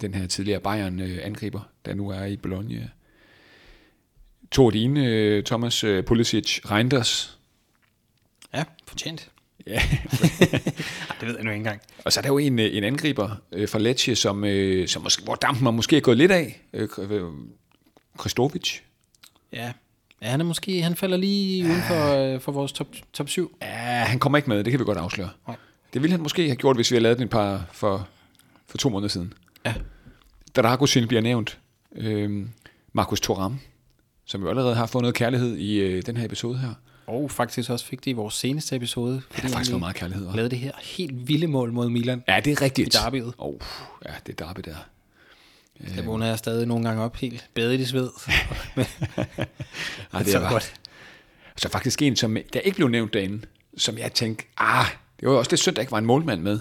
den her tidligere Bayern-angriber, der nu er i Bologna. To af dine, øh, Thomas øh, Pulisic, Reinders, Ja, fortjent. Ja. Det ved jeg nu ikke engang. Og så er der jo en, øh, en angriber øh, fra Lecce, som, øh, som måske, hvor dampen måske er gået lidt af. Øh, Kristovic. Ja. ja, han er måske, han falder lige uden for, øh, for vores top, top 7. Ja, han kommer ikke med, det kan vi godt afsløre. Nej. Det ville han måske have gjort, hvis vi havde lavet den et par for, for to måneder siden. Ja. Dragocin bliver nævnt. Øh, Markus Thuram, som jo allerede har fået noget kærlighed i øh, den her episode her. Og faktisk også fik det i vores seneste episode. Fordi har faktisk været meget kærlighed. hva'? lavede det her helt vilde mål mod Milan. Ja, det er rigtigt. I derbyet. Oh, ja, det er derby der. Der vågner jeg stadig nogle gange op helt badet i sved. Ej, det så er godt. Så faktisk en, som der ikke blev nævnt derinde, som jeg tænkte, ah, det var jo også lidt synd, der ikke var en målmand med.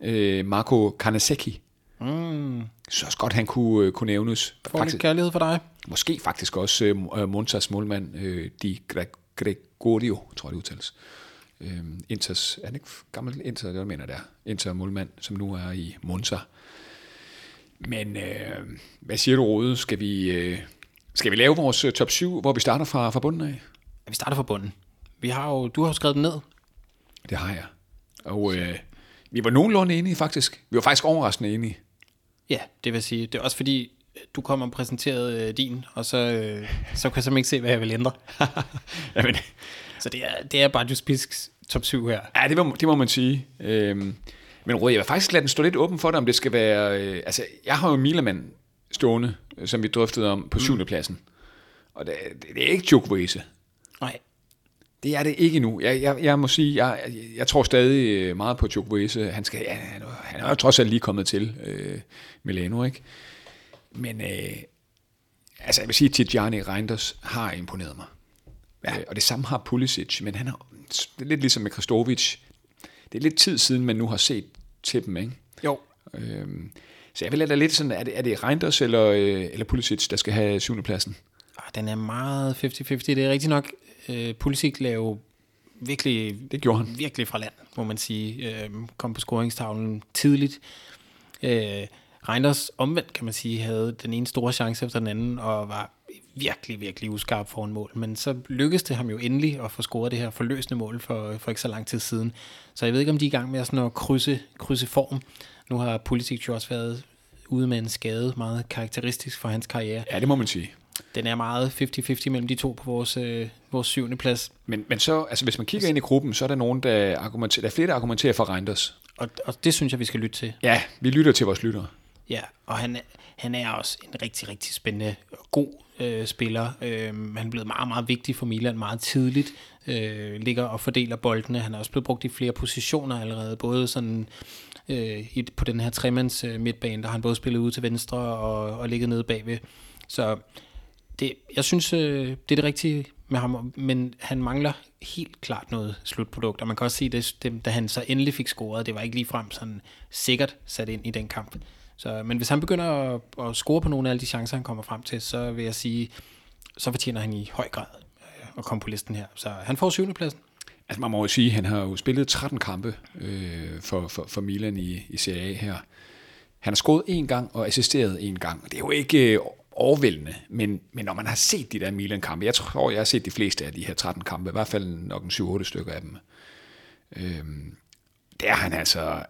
Øh, Marco Kanaseki. Mm, Så også godt, han kunne, øh, kunne nævnes. får lidt Faktisk, kærlighed for dig. måske faktisk også øh, Montas målmand, øh, Di Gre- Gregorio, tror jeg det udtales. Øh, Inters, er han ikke gammel Inter, det jeg mener der. Inter målmand, som nu er i Monza. Men øh, hvad siger du, Rode? Skal vi, øh, skal vi lave vores øh, top 7, hvor vi starter fra, fra bunden af? Ja, vi starter fra bunden. Vi har jo, du har jo skrevet den ned. Det har jeg. Og øh, vi var nogenlunde enige faktisk. Vi var faktisk overraskende enige. Ja, det vil sige. Det er også fordi, du kommer og præsenterede øh, din, og så, øh, så kan jeg simpelthen ikke se, hvad jeg vil ændre. Jamen, Så det er, det er bare Pisks top 7 her. ja, det må, det må man sige. Øhm, men Rode, jeg vil faktisk lade den stå lidt åben for dig, om det skal være... Øh, altså, jeg har jo Milaman stående, øh, som vi drøftede om på syvende pladsen. Og det, det, det er ikke Chukwueze. Nej, Det er det ikke endnu. Jeg, jeg, jeg må sige, jeg, jeg, jeg tror stadig øh, meget på Chukwueze. Han, skal, ja, han, er- jo trods alt lige kommet til øh, Milano, ikke? Men øh, altså, jeg vil sige, at Tijani Reinders har imponeret mig. Ja. Øh, og det samme har Pulisic, men han har, er lidt ligesom med Kristovic. Det er lidt tid siden, man nu har set til dem, ikke? jo. Øhm, så jeg vil lade lidt sådan, er det, er det Reinders eller, øh, eller Pulisic, der skal have syvende pladsen? Ah, Den er meget 50-50. Det er rigtigt nok, øh, politik laver virkelig, Det gjorde han. virkelig fra land, må man sige. Øh, kom på scoringstavlen tidligt. Øh, Reinders omvendt, kan man sige, havde den ene store chance efter den anden, og var virkelig, virkelig uskarp foran mål. Men så lykkedes det ham jo endelig at få scoret det her forløsende mål for, for ikke så lang tid siden. Så jeg ved ikke, om de er i gang med sådan at krydse, krydse form. Nu har Pulisic jo også været ude med en skade, meget karakteristisk for hans karriere. Ja, det må man sige. Den er meget 50-50 mellem de to på vores, øh, vores syvende plads. Men, men så, altså hvis man kigger ind i gruppen, så er der nogen, der argumenterer, der er flere, der argumenterer for Reinders. Og, og det synes jeg, vi skal lytte til. Ja, vi lytter til vores lyttere. Ja, og han, han er også en rigtig, rigtig spændende god øh, spiller. Øh, han er blevet meget, meget vigtig for Milan meget tidligt. Øh, ligger og fordeler boldene. Han er også blevet brugt i flere positioner allerede. Både sådan øh, i, på den her tremands øh, midtbane, der har han både spillet ud til venstre og, og ligget nede bagved. Så det, jeg synes, øh, det er det rigtige med ham, men han mangler helt klart noget slutprodukt, og man kan også se, det, det, da han så endelig fik scoret, det var ikke lige frem sådan sikkert sat ind i den kamp. Så, men hvis han begynder at, at score på nogle af alle de chancer, han kommer frem til, så vil jeg sige, så fortjener han i høj grad øh, at komme på listen her. Så han får syvende pladsen. Altså man må jo sige, at han har jo spillet 13 kampe øh, for, for, for Milan i, i Serie A her. Han har scoret en gang og assisteret en gang. Det er jo ikke øh, overvældende, men, men når man har set de der Milan-kampe, jeg tror, jeg har set de fleste af de her 13 kampe, i hvert fald nok en 7-8 stykker af dem, øh, der er han altså,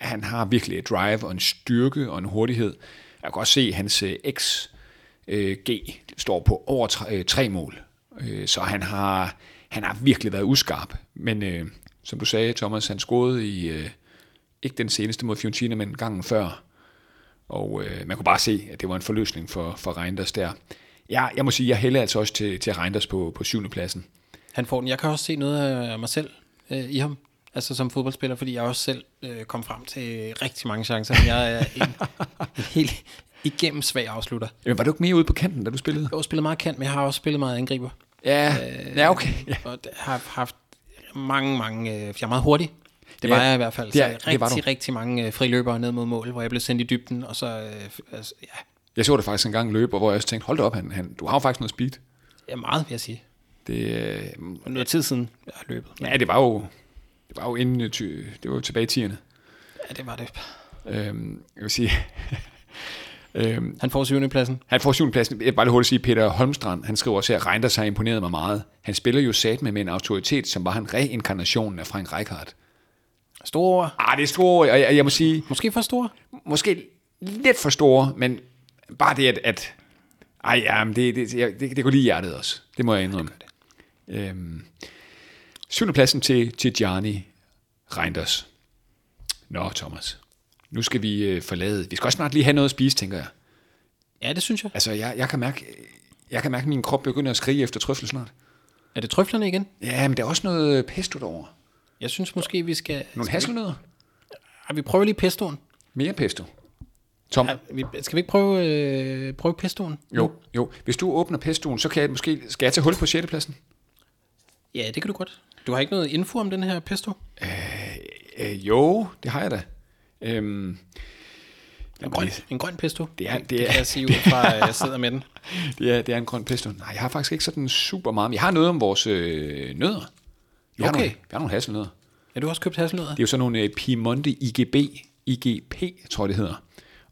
han har virkelig et drive og en styrke og en hurtighed. Jeg kan også se, at hans øh, XG øh, står på over tre, øh, tre mål. Så han har, han har virkelig været uskarp. Men øh, som du sagde, Thomas, han scorede i, øh, ikke den seneste mod Fiorentina, men gangen før. Og øh, man kunne bare se, at det var en forløsning for, for Reinders der. Ja, jeg må sige, jeg hælder altså også til, til Reinders på, på syvende pladsen. Han får den. Jeg kan også se noget af mig selv øh, i ham altså som fodboldspiller, fordi jeg også selv øh, kom frem til rigtig mange chancer. Jeg er en, en helt igennem svag afslutter. Jamen, var du ikke mere ude på kanten, da du spillede? Jeg har spillet meget kant, men jeg har også spillet meget angriber. Ja, øh, ja okay. Ja. Og har haft mange, mange... Øh, jeg er meget hurtig. Det var ja, jeg i hvert fald. Så det, rigtig, det rigtig mange øh, friløbere ned mod mål, hvor jeg blev sendt i dybden, og så... Øh, altså, ja. Jeg så det faktisk en gang løbe, hvor jeg også tænkte, hold da op, han, han, du har jo faktisk noget speed. Ja, meget vil jeg sige. Det, øh, noget tid siden, jeg har løbet. Ja, det var jo det var jo inden, øh, det var jo tilbage i 10'erne. Ja, det var det. Øhm, jeg vil sige... øhm, han får syvende pladsen. Han får syvende pladsen. Jeg vil bare lige hurtigt sige, Peter Holmstrand, han skriver også, at Reinders har imponeret mig meget. Han spiller jo sat med, med en autoritet, som var en reinkarnation af Frank Rijkaard. Store Ah, det er store, og jeg, jeg må sige... Måske for store? Måske lidt for store, men bare det, at... at ej, ja, men det, det, det, det, det går lige hjertet også. Det må jeg indrømme. Det. Øhm, Syvende pladsen til, til Gianni Reinders. Nå, Thomas. Nu skal vi øh, forlade. Vi skal også snart lige have noget at spise, tænker jeg. Ja, det synes jeg. Altså, jeg, jeg, kan, mærke, jeg kan mærke, at min krop begynder at skrige efter trøffel snart. Er det trøflerne igen? Ja, men der er også noget pesto derovre. Jeg synes måske, vi skal... Nogle hasselnødder? Ja, vi prøver lige pestoen. Mere pesto. Tom. Ja, vi, skal vi ikke prøve, øh, prøve pestoen? Jo, jo. Hvis du åbner pestoen, så kan jeg måske... Skal jeg tage hul på 6. pladsen? Ja, det kan du godt. Du har ikke noget info om den her pesto? Øh, øh, jo, det har jeg da. Øhm, en, grøn, en grøn pesto? Det er, det, det kan jeg sige ud fra, at jeg sidder med den. det, er, det er en grøn pesto. Nej, jeg har faktisk ikke sådan super meget. Jeg har noget om vores øh, nødder. Vi har, okay. nogle, vi har nogle hasselnødder. Ja, du har også købt hasselnødder? Det er jo sådan nogle øh, Piemonte IGB, IGP, tror jeg det hedder.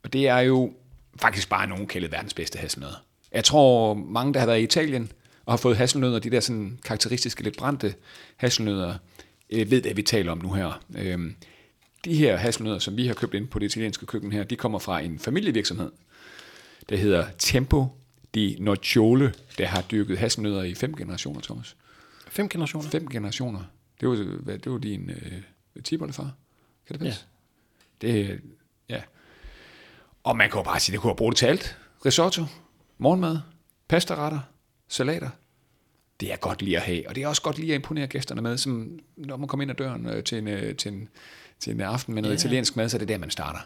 Og det er jo faktisk bare nogen kaldet verdens bedste hasselnødder. Jeg tror, mange, der har været i Italien, og har fået hasselnødder, de der sådan karakteristiske, lidt brændte hasselnødder, øh, ved, at vi taler om nu her. Øh, de her hasselnødder, som vi har købt ind på det italienske køkken her, de kommer fra en familievirksomhed, der hedder Tempo di Nocciole, der har dyrket hasselnødder i fem generationer, Thomas. Fem generationer? Fem generationer. Det var, det var din øh, tibollefar. Kan det passe? Ja. Det, ja. Og man kan jo bare sige, det kunne have brugt til alt. Risotto, morgenmad, pastaretter, salater. Det er godt lige at have, og det er også godt lige at imponere gæsterne med, som når man kommer ind ad døren øh, til, en, øh, til, en, til en aften med noget ja. italiensk mad, så er det der, man starter.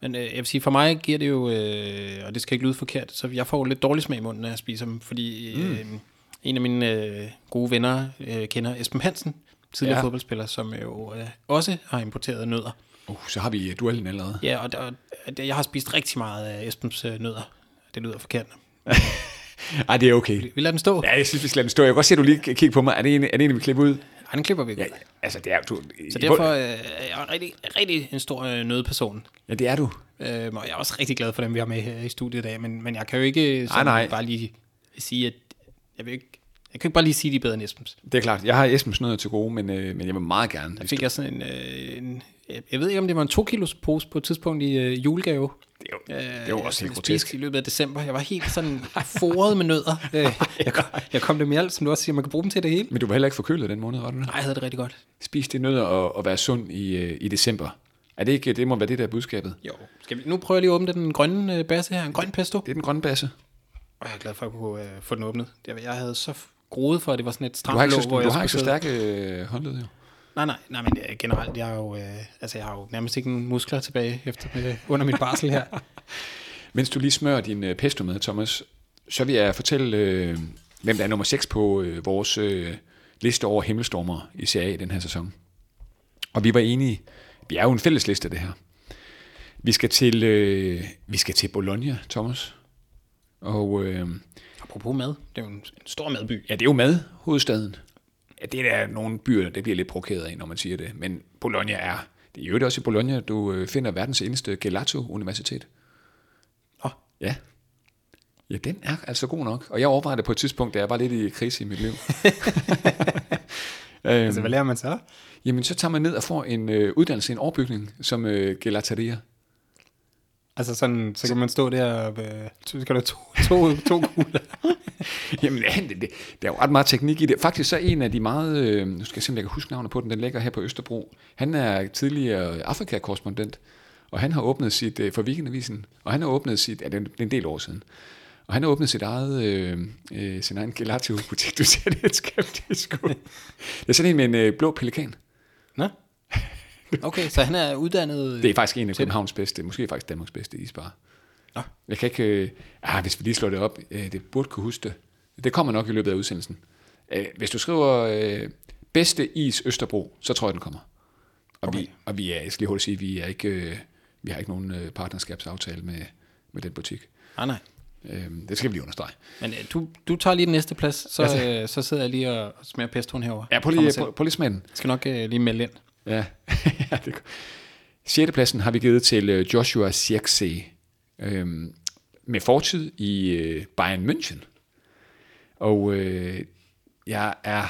Men øh, jeg vil sige, for mig giver det jo, øh, og det skal ikke lyde forkert, så jeg får lidt dårlig smag i munden, når jeg spiser dem, fordi mm. øh, en af mine øh, gode venner øh, kender Esben Hansen, tidligere ja. fodboldspiller, som jo øh, også har importeret nødder. Uh, så har vi duellen allerede. Ja, og, og, og jeg har spist rigtig meget af Esbens øh, nødder. Det lyder forkert. Ej, det er okay. Vi, lader den stå. Ja, jeg synes, vi skal lade den stå. Jeg kan godt se, at du lige kigger på mig. Er det en, er det en vi klipper ud? Den klipper vi godt. Ja, altså, det er du... Så derfor øh, er jeg rigtig, rigtig en stor øh, nødperson. Ja, det er du. Øh, og jeg er også rigtig glad for dem, vi har med her i studiet i dag. Men, men jeg kan jo ikke sådan nej, nej. bare lige sige, at jeg vil ikke jeg kan ikke bare lige sige, de er bedre end Esbens. Det er klart. Jeg har Esbens noget til gode, men, øh, men jeg vil meget gerne. Jeg fik jeg sådan en, øh, en, jeg ved ikke, om det var en to kilos pose på et tidspunkt i øh, julegave. Det er jo også helt grotesk. i løbet af december. Jeg var helt sådan foret med nødder. Øh, jeg, kom, jeg kom det med alt, som du også siger, man kan bruge dem til det hele. Men du var heller ikke forkølet den måned, var du Nej, jeg havde det rigtig godt. Spis det nødder og, og være sund i, øh, i december. Er det ikke, det må være det der budskabet? Jo. Skal vi, nu prøver jeg lige at åbne den grønne basse her, en grøn pesto. Det er den grønne basse. Og jeg er glad for at kunne uh, få den åbnet. Jeg, jeg havde så groet for, at det var sådan et stramt Du har ikke så, hvor du har ikke så stærke øh, håndled, jo. Nej, nej, nej, men øh, generelt, jeg har jo, øh, altså, jeg har jo nærmest ikke en muskler tilbage efter, øh, under min barsel her. Mens du lige smører din øh, pesto med, Thomas, så vil jeg fortælle, øh, hvem der er nummer 6 på øh, vores øh, liste over himmelstormer i Serie A i den her sæson. Og vi var enige, vi er jo en fælles liste det her. Vi skal til, øh, vi skal til Bologna, Thomas. Og øh, Apropos mad, det er jo en stor madby. ja, det er jo mad, hovedstaden. Ja, det er der nogle byer, der bliver lidt provokeret af, når man siger det. Men Bologna er, det er jo også i Bologna, du øh, finder verdens eneste Gelato-universitet. Åh, Ja. Ja, den er altså god nok. Og jeg overvejede det på et tidspunkt, da jeg var lidt i krise i mit liv. øhm, altså, hvad lærer man så? jamen, så tager man ned og får en øh, uddannelse, en overbygning, som øh, gelateria. Altså sådan, så kan man stå der og øh, så skal der to, to, to kugler. Jamen, ja, det, det, der er jo ret meget teknik i det. Faktisk så er en af de meget, øh, nu skal jeg se, om jeg kan huske navnet på den, den ligger her på Østerbro. Han er tidligere Afrika-korrespondent, og han har åbnet sit, øh, for Weekendavisen, og han har åbnet sit, ja, det er en- det er en del år siden, og han har åbnet sit eget, øh, øh, sin egen gelato-butik. Du ser det lidt skeptisk ud. Det er sådan en med en øh, blå pelikan. Nå? Okay, så han er uddannet... Det er faktisk en af Københavns bedste, måske faktisk Danmarks bedste isbar. Nå. Jeg kan ikke... Øh, ah, hvis vi lige slår det op, øh, det burde kunne huske det. Det kommer nok i løbet af udsendelsen. Øh, hvis du skriver øh, bedste is Østerbro, så tror jeg, den kommer. Og, okay. vi, og vi er, jeg skal lige hurtigt sige, vi er ikke, øh, vi har ikke nogen øh, partnerskabsaftale med, med den butik. Nej, nej. Øh, det skal vi lige understrege. Men øh, du, du tager lige den næste plads, så, Ja, øh, så sidder jeg lige og smager pestoen herovre. Ja, prøv lige, prøv, prøv lige smage den. Jeg skal nok øh, lige melde ind. Ja, ja det er. Sjette pladsen har vi givet til øh, Joshua Zirkzee, øhm, med fortid i øh, Bayern München. Og øh, jeg er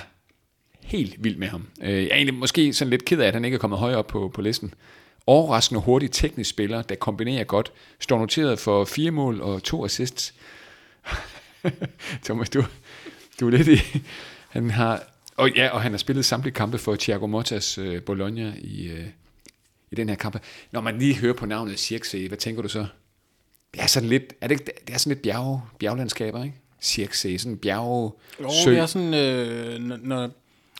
helt vild med ham. Øh, jeg er egentlig måske sådan lidt ked af, at han ikke er kommet højere op på, på listen. Overraskende hurtig teknisk spiller, der kombinerer godt. Står noteret for fire mål og to assists. Thomas, du, du er lidt i... Han har, og ja, og han har spillet samtlige kampe for Thiago Mottas øh, Bologna i, øh, i den her kamp. Når man lige hører på navnet Cirkse, hvad tænker du så? Det er sådan lidt, er det, ikke, det er sådan lidt bjerg, bjerglandskaber, ikke? Cirkse, sådan bjerg, Jo, sø. det er sådan, øh, når, når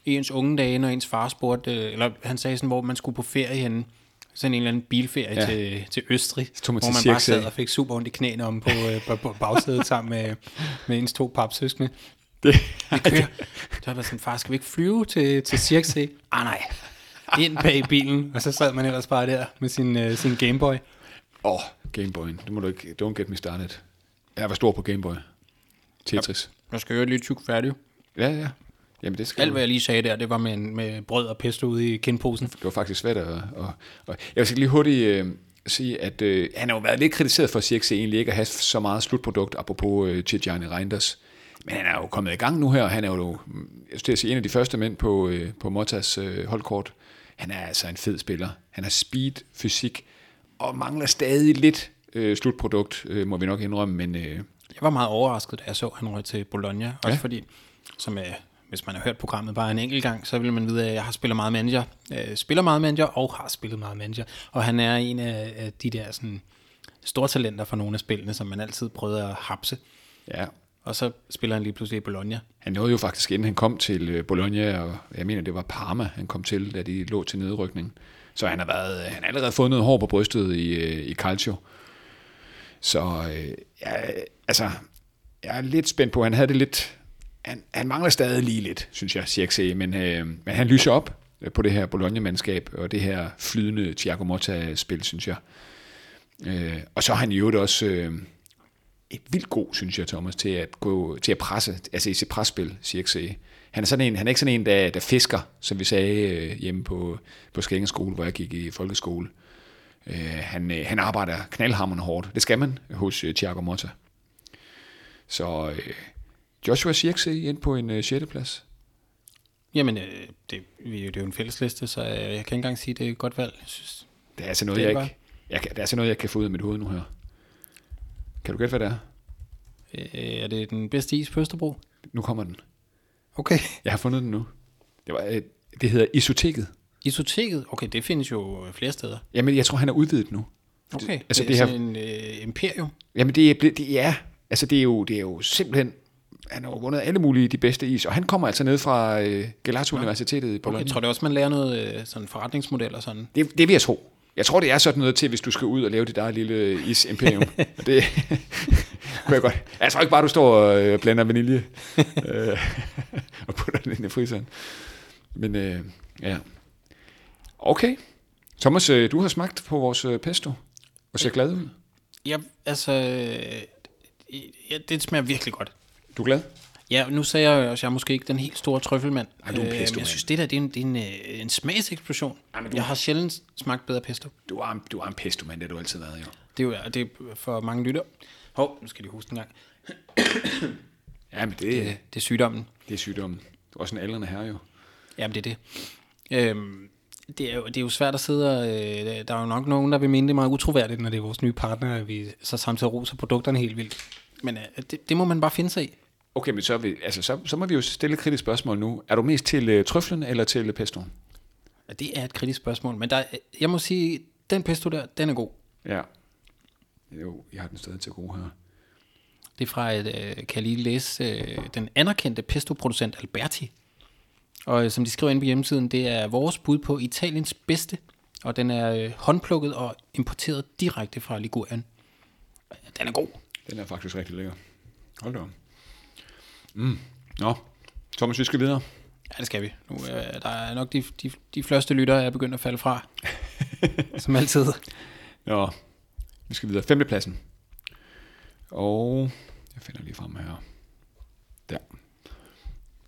ens unge dage, når ens far spurgte, øh, eller han sagde sådan, hvor man skulle på ferie henne, sådan en eller anden bilferie Ja. til, til Østrig, man hvor man bare Cirksee. sad og fik super ondt i knæene om på, øh, på, på bagsædet sammen med, med ens to papsøskende. Det, Vi kører. Så var sådan, far, skal vi ikke flyve til, til Cirksee? Ah nej, ind bag bilen, og så sad man ellers bare der med sin, øh, sin Gameboy. Åh, oh, Gameboy'en. Det må du ikke, don't get me started. Jeg var stor på Gameboy. Tetris. Jeg skal høre lige tyk færdig. Ja, ja. Jamen det skal Alt, du. hvad jeg lige sagde der, det var med, en, med brød og pesto ude i kindposen. Det var faktisk svært at... Og, og jeg vil lige hurtigt øh, sige, at øh, han har jo været lidt kritiseret for Cirkse egentlig ikke at have så meget slutprodukt, apropos øh, Tijani Reinders. Men han er jo kommet i gang nu her, og han er jo, jeg at sige, en af de første mænd på, øh, på Mottas øh, holdkort. Han er altså en fed spiller. Han har speed, fysik, og mangler stadig lidt øh, slutprodukt, øh, må vi nok indrømme, men øh, Jeg var meget overrasket, da jeg så, at han røg til Bologna. Også Ja. ja. fordi, som, øh, hvis man har hørt programmet bare en enkelt gang, så vil man vide, at jeg har spillet meget manager. Øh, spiller meget manager og har spillet meget manager. Og han er en af, af de der sådan, store talenter for nogle af spillene, som man altid prøvede at hapse. ja, og så spiller han lige pludselig i Bologna. Han nåede jo faktisk, inden han kom til øh, Bologna, og jeg mener, det var Parma, han kom til, da de lå til nedrykning. Så han har, været, øh, han har allerede fået noget hår på brystet i, øh, i Calcio. Så ja, altså, jeg er lidt spændt på, han havde det lidt, han, han mangler stadig lige lidt, synes jeg, Cirkse, men, øh, men han lyser op på det her Bologna-mandskab, og det her flydende Thiago Motta-spil, synes jeg. Øh, og så har han jo også øh, vildt god, synes jeg, Thomas, til at gå til at presse, altså i sit presspil, Cirkse. Han er, sådan en, han er ikke sådan en, der, der fisker, som vi sagde øh, hjemme på, på Skænge skole, hvor jeg gik i folkeskole. Øh, han, øh, han arbejder knaldhammerende hårdt. Det skal man hos øh, Thiago Motta. Så øh, Joshua Cirkse ind på en øh, 6. plads. Jamen, øh, det, det er jo en fællesliste, så jeg kan ikke engang sige, at det er et godt valg. Jeg synes, Det er altså noget, Det jeg er ikke, jeg, det er altså noget, jeg kan få ud af mit hoved nu her. Kan du gætte, hvad det er? øh, er det den bedste is på Østerbro? Nu kommer den. Okay. Jeg har fundet den nu. Det, var, øh, det hedder Isoteket. Isoteket? Okay, det findes jo flere steder. Jamen, jeg tror, han er udvidet nu. Okay, altså, det, det er her- en øh, imperium. Jamen, det er, det er, altså, det er, jo, det er jo simpelthen han har jo vundet alle mulige de bedste is, og han kommer altså ned fra øh, Gelato Universitetet i Bologna. Jeg tror det også, man lærer noget øh, sådan forretningsmodel og sådan. Det, det vil jeg tro. Jeg tror, det er sådan noget til, hvis du skal ud og lave dit eget lille is-imperium. det kunne jeg godt. Jeg tror ikke bare, du står og øh, blander vanilje øh, og putter den ind i fryseren. Men øh, ja. Okay. Thomas, øh, du har smagt på vores pesto og ser glad ud. Ja, altså, ja, det smager virkelig godt. Du er glad? Ja, nu sagde jeg også, at jeg er måske ikke den helt store trøffelmand. Ej, du er en Øh, pesto men jeg synes, det der det er en, det er en, øh, en smagseksplosion. Ej, men du- Jeg har sjældent smagt bedre pesto. Du er, en- du er en pesto, mand. Det har du altid været, jo. Det er jo det er for mange lytter. Hov, nu skal de huske en gang. Ja, men det, Det, det er sygdommen. det er sygdommen. Du er også en aldrende herre, jo. Jamen, det er det. Øhm, det, er jo, det er jo svært at sidde og... Øh, der er jo nok nogen, der vil mene det meget utroværdigt, når det er vores nye partner, at vi så samtidig roser produkterne helt vildt. Men øh, det, det må man bare finde sig i. Okay, men så, vi, altså, så, så må vi jo stille et kritisk spørgsmål nu. Er du mest til øh, trøflen eller til pestoen? Ja, Det er et kritisk spørgsmål, men der, jeg må sige, den pesto der, den er god. Ja. Jo, jeg har den stadig til gode her. Det er fra, et, øh, kan jeg lige læse, øh, den anerkendte pesto-producent Alberti. Og øh, som de skriver inde på hjemmesiden, det er vores bud på Italiens bedste, og den er øh, håndplukket og importeret direkte fra Ligurien. Den er god. Den er faktisk rigtig lækker. Hold da op. Mm. Nå, Thomas, vi skal videre. Ja, det skal vi. Nu, øh, der er nok de, de, de første lyttere er begyndt at falde fra. som altid. Nå, vi skal videre. Femtepladsen. Og jeg finder lige frem her. Der.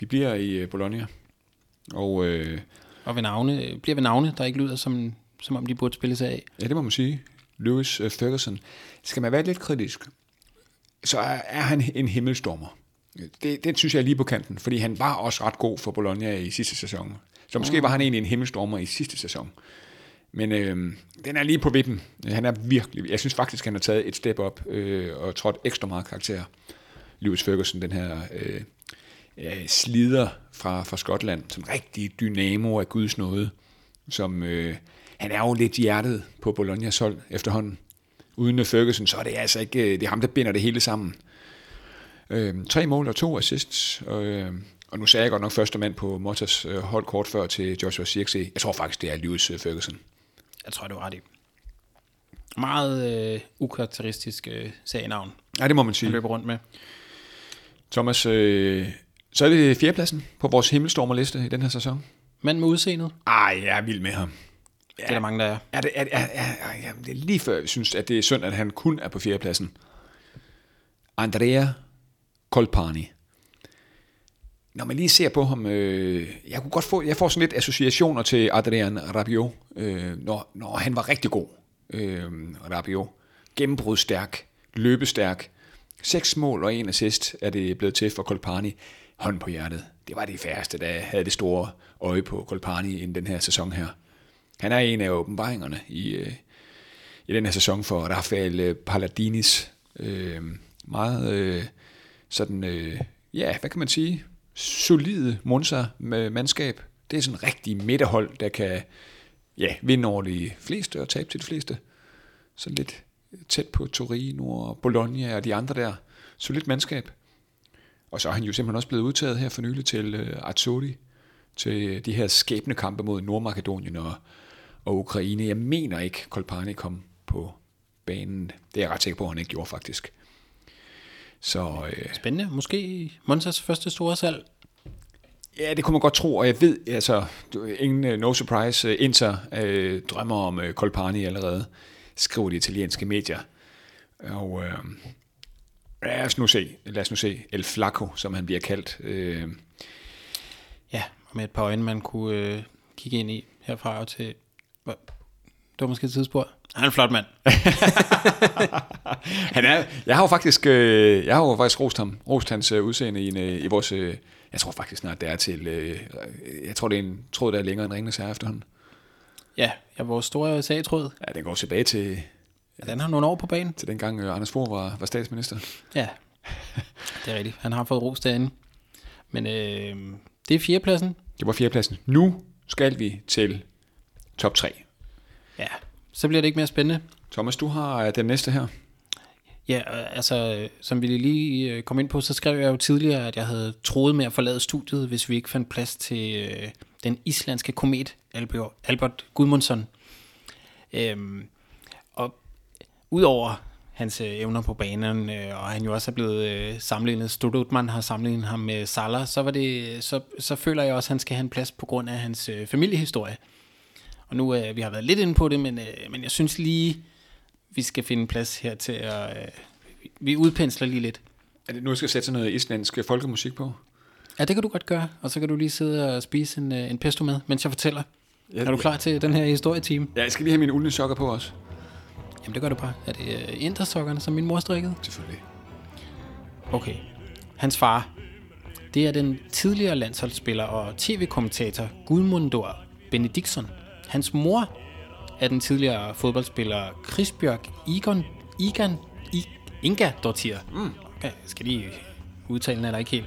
Vi bliver i øh, Bologna. Og øh, Og ved navne, bliver ved navne, der ikke lyder som, som om de burde spille sig af. ja, det må man sige. Lewis øh, Ferguson. Skal man være lidt kritisk, så er, er han en himmelstormer. Det, det synes jeg er lige på kanten, fordi han var også ret god for Bologna i sidste sæson. Så måske var han egentlig en himmelstormer i sidste sæson. Men øh, den er lige på vippen. Han er virkelig... Jeg synes faktisk, han har taget et step op øh, og trådt ekstra meget karakter. Lewis Ferguson, den her øh, øh, slider fra, fra Skotland, som rigtig dynamo af Guds nåde, som... Øh, han er jo lidt hjertet på Bolognas hold efterhånden. Uden Ferguson, så er det altså ikke... øh, Det er ham, der binder det hele sammen. Øh, tre mål og to assists. Og, øh, og nu sagde jeg godt nok første mand på Mottas øh, hold kort før til Joshua Zirkzee. Jeg tror faktisk, det er Lewis øh, Ferguson. Jeg tror, det var ret i. Meget øh, ukarakteristisk øh, serienavn, Ja, det må man han sige. løber rundt med. Thomas, øh, så er det fjerdepladsen på vores himmelstormerliste i den her sæson. Mand med udseendet, Ej, jeg er vild med ham. det er der mange, der er. Er det, er, er, er, er, det er lige før, jeg synes, at det er synd, at han kun er på fjerdepladsen. Andrea Kolpani. Når man lige ser på ham, øh, jeg kunne godt få, jeg får sådan lidt associationer til Adrian Rabiot, øh, når, når han var rigtig god. Øh, Rabiot. Gennembrudstærk, løbestærk. Seks mål og en assist er det blevet til for Kolpani. Hånd på hjertet. Det var det færreste, der havde det store øje på Kolpani i den her sæson her. Han er en af åbenbaringerne i, øh, i den her sæson for Rafael øh, Palladinis. Øh, meget øh, sådan, øh, ja, hvad kan man sige, solide Monza med mandskab. Det er sådan en rigtig midterhold, der kan ja, vinde over de fleste og tabe til de fleste. Sådan lidt tæt på Torino og Bologna og de andre der. Solidt mandskab. Og så er han jo simpelthen også blevet udtaget her for nylig til øh, Azzurri, til de her skæbnekampe mod Nordmakedonien og, og Ukraine. Jeg mener ikke, Kolpani kom på banen. Det er jeg ret sikker på, at han ikke gjorde faktisk. Så øh, Spændende. Måske Monsas første store salg. ja, det kunne man godt tro, og jeg ved, altså, ingen uh, no surprise, uh, Inter uh, drømmer om uh, Kolpani allerede, skriver de italienske medier. Og uh, lad os nu se, lad os nu se, El Flaco, som han bliver kaldt. Uh, Ja, med et par øjne, man kunne øh, kigge ind i herfra og til... Det var måske et tidsspor. Han er en flot mand. han er, jeg har jo faktisk, øh, jeg har jo faktisk rost ham, rost hans øh, udseende i, en, øh, i vores, øh, jeg tror faktisk snart det er til, øh, jeg tror det er en tråd, der er længere end Ringnes Herre efterhånden. Ja, ja vores store sagtråd. Ja, den går tilbage til, Ja, den har nogle år på banen. til dengang øh, Anders Fogh var, var statsminister. Ja, det er rigtigt. Han har fået ros derinde. Men øh, det er fjerdepladsen. Det var fjerdepladsen. Nu skal vi til top 3. Ja, så bliver det ikke mere spændende. Thomas, du har øh, den næste her. Ja, altså, som vi lige øh, kom ind på, så skrev jeg jo tidligere, at jeg havde troet med at forlade studiet, hvis vi ikke fandt plads til øh, den islandske komet Albert, Albert Gudmundsson. Øhm, og udover hans øh, evner på banen, øh, og han jo også er blevet øh, sammenlignet, Stodutman har sammenlignet ham med Salah, så, var det, så, så føler jeg også, at han skal have en plads på grund af hans øh, familiehistorie. Og nu, øh, vi har været lidt inde på det, men, øh, men jeg synes lige, vi skal finde plads her til at... Øh, vi udpensler lige lidt. Er det nu, skal sætte noget islandsk folkemusik på? Ja, det kan du godt gøre, og så kan du lige sidde og spise en, øh, en pesto med, mens jeg fortæller. Ja, er du klar til den her historietime? Ja, jeg skal lige have mine uldne sokker på også. Jamen det gør du bare. Er det uh, indersokkerne, som min mor strikkede? Selvfølgelig. Okay. Hans far, det er den tidligere landsholdsspiller og tv-kommentator Gudmundur Benediktsson. Hans mor er den tidligere fodboldspiller Krisbjørg Igon, Igan, I, Inga Dortier. Mm. Okay, skal lige udtale den eller ikke helt.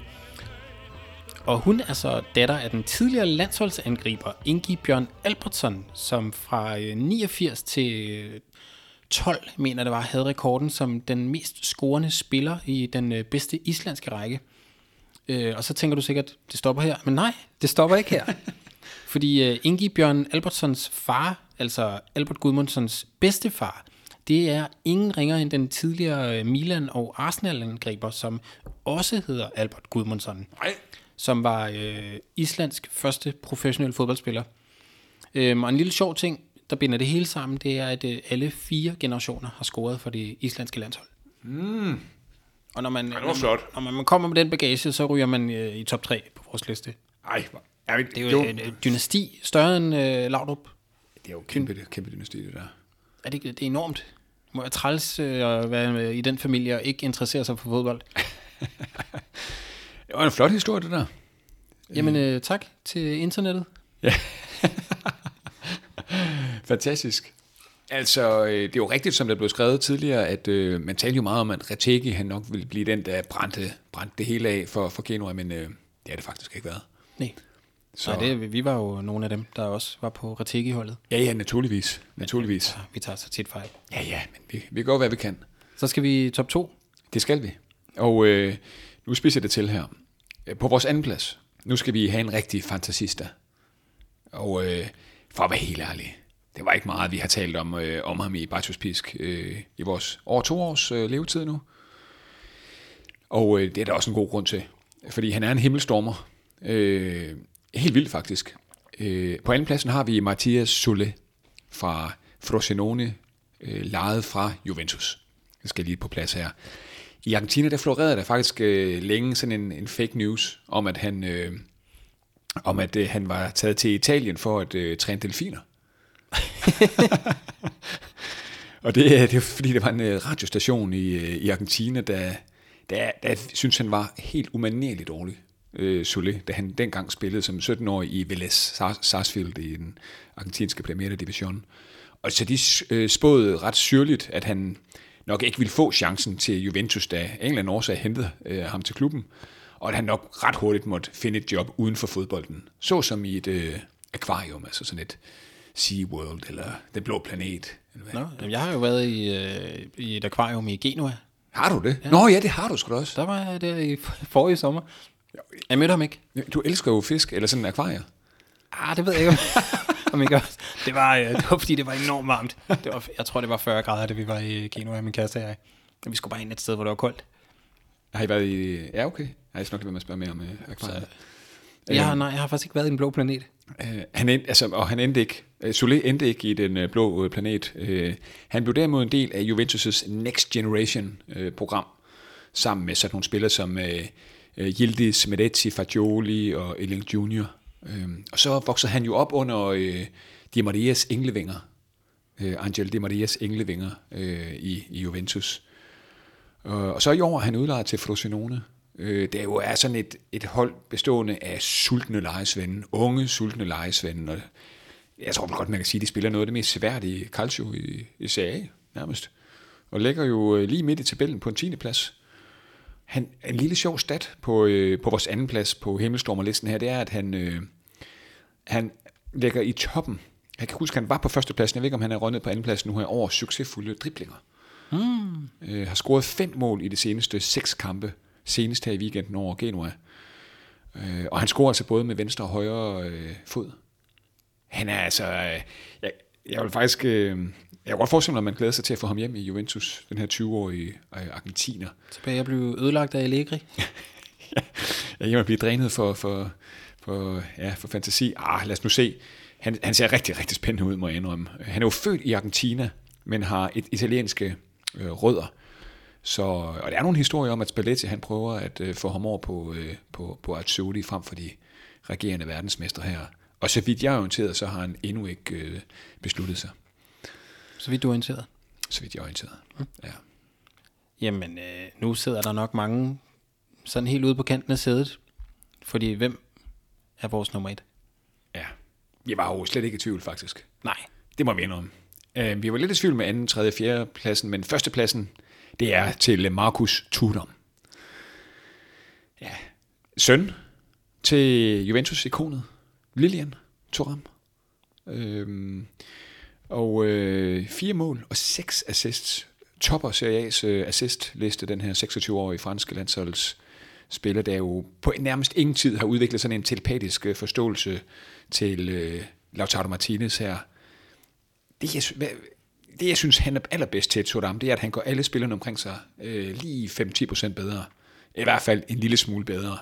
Og hun er så datter af den tidligere landsholdsangriber Ingi Bjørn Albertsson, som fra 89 til 12, mener det var, havde rekorden som den mest scorende spiller i den øh, bedste islandske række. Øh, og så tænker du sikkert, det stopper her. Men nej, det stopper ikke her. Fordi uh, Ingi Bjørn Albertsons far, altså Albert Gudmundssons bedstefar, det er ingen ringer end den tidligere Milan- og Arsenal-angriber, som også hedder Albert Gudmundsson. Nej. Som var uh, islandsk første professionelle fodboldspiller. Um, og en lille sjov ting, der binder det hele sammen, det er, at uh, alle fire generationer har scoret for det islandske landshold. Mm. Og når man, var flot. Når man, når man kommer med den bagage, så ryger man uh, i top 3 på vores liste. Ej, Ja, det er jo, jo et dynasti større end øh, Laudrup. Det er jo kæmpe, kæmpe dynasti, det der. Er det, det er enormt. Det må være træls øh, at være i den familie og ikke interessere sig for fodbold. det var en flot historie, det der. Jamen, øh, tak til internettet. Ja. Fantastisk. Altså, øh, det er jo rigtigt, som der blev skrevet tidligere, at øh, man talte jo meget om, at Retegi han nok ville blive den, der brændte, brændte det hele af for, for Genoa, men øh, det har det faktisk ikke været. Nej. Så. Nej, det, vi var jo nogle af dem, der også var på Retegi-holdet. Ja, ja, naturligvis. Naturligvis. Ja, vi tager så tit fejl. Ja, ja, men vi, vi gør, hvad vi kan. Så skal vi top 2. Det skal vi. Og øh, nu spiser det til her. På vores anden plads, nu skal vi have en rigtig fantasista. Og øh, for at være helt ærlig, det var ikke meget, vi har talt om, øh, om ham i Bartos Pisk øh, i vores over to års øh, levetid nu. Og øh, det er der også en god grund til. Fordi han er en himmelstormer. Øh, helt vildt faktisk. Øh, på anden pladsen har vi Mathias Sule fra Frosinone, øh, lejet fra Juventus. Jeg skal lige på plads her. I Argentina, der florerede der faktisk øh, længe sådan en, en fake news om, at han, øh, om at øh, han var taget til Italien for at øh, træne delfiner. og det, øh, det er fordi, det var en øh, radiostation i, øh, i Argentina, der, der, der synes han var helt umanerligt dårlig øh, Solé, da han dengang spillede som 17-årig i Vélez Sarsfield i den argentinske Primera Division. Og så de øh, spåede ret syrligt, at han nok ikke ville få chancen til Juventus, da en eller anden årsag hentede øh, ham til klubben, og at han nok ret hurtigt måtte finde et job uden for fodbolden, så som i et øh, akvarium, altså sådan et Sea World eller Den Blå Planet. Eller hvad. Nå, jeg har jo været i, øh, i et akvarium i Genua. Har du det? Ja. Nå ja, det har du sgu da også. Der var jeg der i forrige sommer. Jeg mødte ham ikke. Du elsker jo fisk, eller sådan en akvarie. Ah, det ved jeg ikke, om, jeg gør. Det var, øh, det var, fordi det var enormt varmt. Det var, jeg tror, det var 40 grader, da vi var i Genua, min kæreste og jeg. Vi skulle bare ind et sted, hvor det var koldt. Har I været i... Ja, okay. Jeg skal nok lade med at spørge mere om uh, akvariet. Jeg har, nej, jeg har faktisk ikke været i en blå planet. Uh, han end, altså, og han endte ikke, uh, Solé endte ikke i den uh, blå planet. Uh, han blev derimod en del af Juventus' Next Generation-program, uh, sammen med sådan nogle spillere som uh, øh, Yildiz, Medetti, Fagioli og Elling Jr. Uh, øhm, og så voksede han jo op under øh, Di Marias englevinger, øh, Angel Di Marias englevinger øh, i, i Juventus. Uh, og så i år er han udlejet til Frosinone, Øh, det er jo er sådan et, et hold bestående af sultne lejesvende, unge sultne lejesvende, og jeg tror godt, man kan sige, at de spiller noget af det mest seværdige calcio i, i Serie nærmest. Og ligger jo øh, lige midt i tabellen på en 10. plads. Han, en lille sjov stat på, øh, på vores anden plads på Himmelstormerlisten her, det er, at han, øh, han ligger i toppen. Jeg kan huske, at han var på førstepladsen. Jeg ved ikke, om han er rundet på anden plads nu her over succesfulde driblinger. Mm. Øh, har scoret fem mål i de seneste seks kampe, senest her i weekenden over Genua. Øh, og han scorer altså både med venstre og højre øh, fod. Han er altså... Øh, jeg, jeg vil faktisk... Øh, jeg kan godt forestille mig, at man glæder sig til at få ham hjem i Juventus, den her 20-årige øh, argentiner. Tilbage at blive ødelagt af Allegri. ja, jeg er blive drænet for, for, for, ja, for fantasi. Ah, lad os nu se. Han, han ser rigtig, rigtig spændende ud, må jeg indrømme. Han er jo født i Argentina, men har et italienske øh, rødder. Så, og der er nogle historier om, at Spalletti han prøver at øh, få ham over på, øh, på, på Azzurri frem for de regerende verdensmester her. Og så vidt jeg er orienteret, så har han endnu ikke øh, besluttet sig. Så vidt du er orienteret? Så vidt jeg er orienteret, mm. ja. Jamen, øh, nu sidder der nok mange sådan helt ude på kanten af sædet. Fordi hvem er vores nummer et? Ja, jeg var jo slet ikke i tvivl faktisk. Nej. Det må vi indrømme. Uh, vi var lidt i tvivl med anden, tredje, fjerde pladsen, men førstepladsen, det er til Markus Tudor. Ja, søn til Juventus-ikonet, Lilian Thuram. Øhm, og øh, fire mål og seks assists. Topper Serie A's øh, assistliste, den her 26-årige franske landsholds spiller, der jo på nærmest ingen tid har udviklet sådan en telepatisk øh, forståelse til øh, Lautaro Martinez her. Det jeg, det, jeg synes, han er allerbedst til, Tottenham, det er, at han går alle spillerne omkring sig øh, lige 5-10% bedre. I hvert fald en lille smule bedre.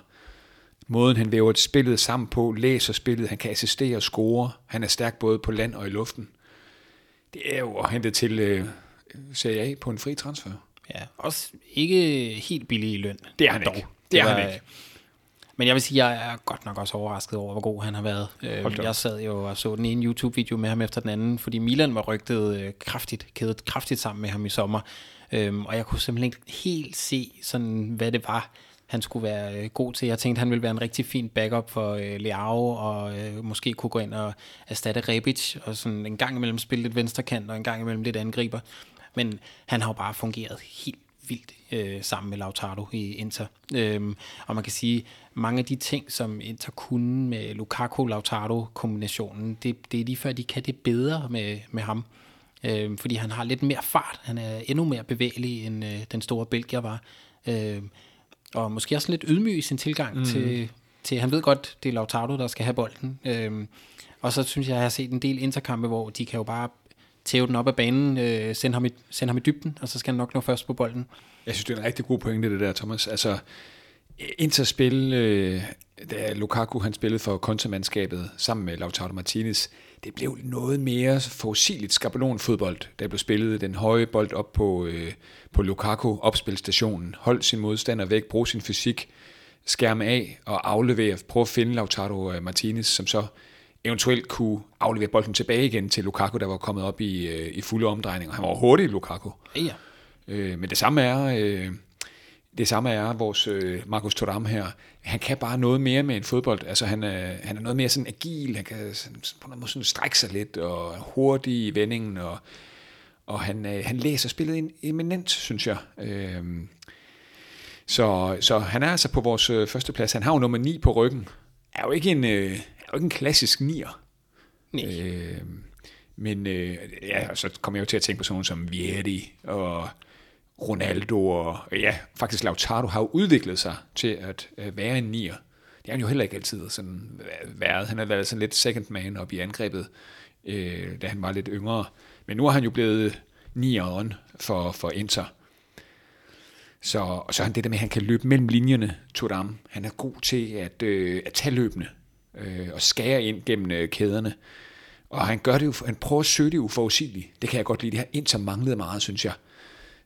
Måden, han væver spillet sammen på, læser spillet, han kan assistere og score. Han er stærk både på land og i luften. Det er jo hentet til øh, Serie A på en fri transfer. Ja, også ikke helt billig i løn. Det er han dog. ikke. Det er var, han ikke. Men jeg vil sige, at jeg er godt nok også overrasket over, hvor god han har været. Øh, jeg sad jo og så den ene YouTube-video med ham efter den anden, fordi Milan var rygtet øh, kraftigt, kædet kraftigt sammen med ham i sommer. Øhm, og jeg kunne simpelthen ikke helt se, sådan, hvad det var, han skulle være øh, god til. Jeg tænkte, han ville være en rigtig fin backup for øh, Leao, og øh, måske kunne gå ind og erstatte Rebic, og sådan en gang imellem spille lidt venstrekant, og en gang imellem lidt angriber. Men han har jo bare fungeret helt vildt øh, sammen med Lautaro i Inter. Øhm, og man kan sige, mange af de ting, som Inter kunne med Lukaku-Lautaro-kombinationen, det, det er lige før, de kan det bedre med, med ham. Øhm, fordi han har lidt mere fart. Han er endnu mere bevægelig, end øh, den store Belgier var. Øhm, og måske også lidt ydmyg i sin tilgang mm. til, til, han ved godt, det er Lautaro, der skal have bolden. Øhm, og så synes jeg, jeg har set en del interkampe, hvor de kan jo bare tæve den op af banen, øh, sende, ham i, sende ham i dybden, og så skal han nok nå først på bolden. Jeg synes, det er en rigtig god pointe, det der, Thomas. Altså, indtil spil, øh, da Lukaku han spillede for kontamandskabet sammen med Lautaro Martinez, det blev noget mere forudsigeligt skabelonfodbold, der blev spillet den høje bold op på, øh, på Lukaku, opspilstationen, holdt sin modstander væk, brug sin fysik, skærme af og aflevere, prøve at finde Lautaro øh, Martinez, som så eventuelt kunne aflevere bolden tilbage igen til Lukaku, der var kommet op i, øh, i fulde omdrejninger. Han var hurtig, Lukaku. Ja. Øh, men det samme er... Øh, det samme er vores øh, Markus Thuram her. Han kan bare noget mere med en fodbold. Altså han er, han er noget mere sådan agil, han kan sådan, på noget måde sådan strække sig lidt, og hurtig i vendingen, og, og han, øh, han læser spillet eminent, synes jeg. Øh, så, så han er altså på vores øh, første plads. Han har jo nummer 9 på ryggen. Er jo ikke en, øh, er jo ikke en klassisk nier. Nej. Øh, men øh, ja, så kommer jeg jo til at tænke på sådan som Vieri og Ronaldo og ja, faktisk Lautaro har jo udviklet sig til at øh, være en nier. Det har han jo heller ikke altid sådan øh, været. Han har været sådan lidt second man op i angrebet, øh, da han var lidt yngre. Men nu er han jo blevet nieren for, for Inter. Så, og så er han det der med, at han kan løbe mellem linjerne, Turam. Han er god til at, øh, at tage løbende øh, og skære ind gennem øh, kæderne. Og han gør det jo, han prøver at søge det uforudsigeligt. Det kan jeg godt lide. Det har Inter manglet meget, synes jeg. Øh,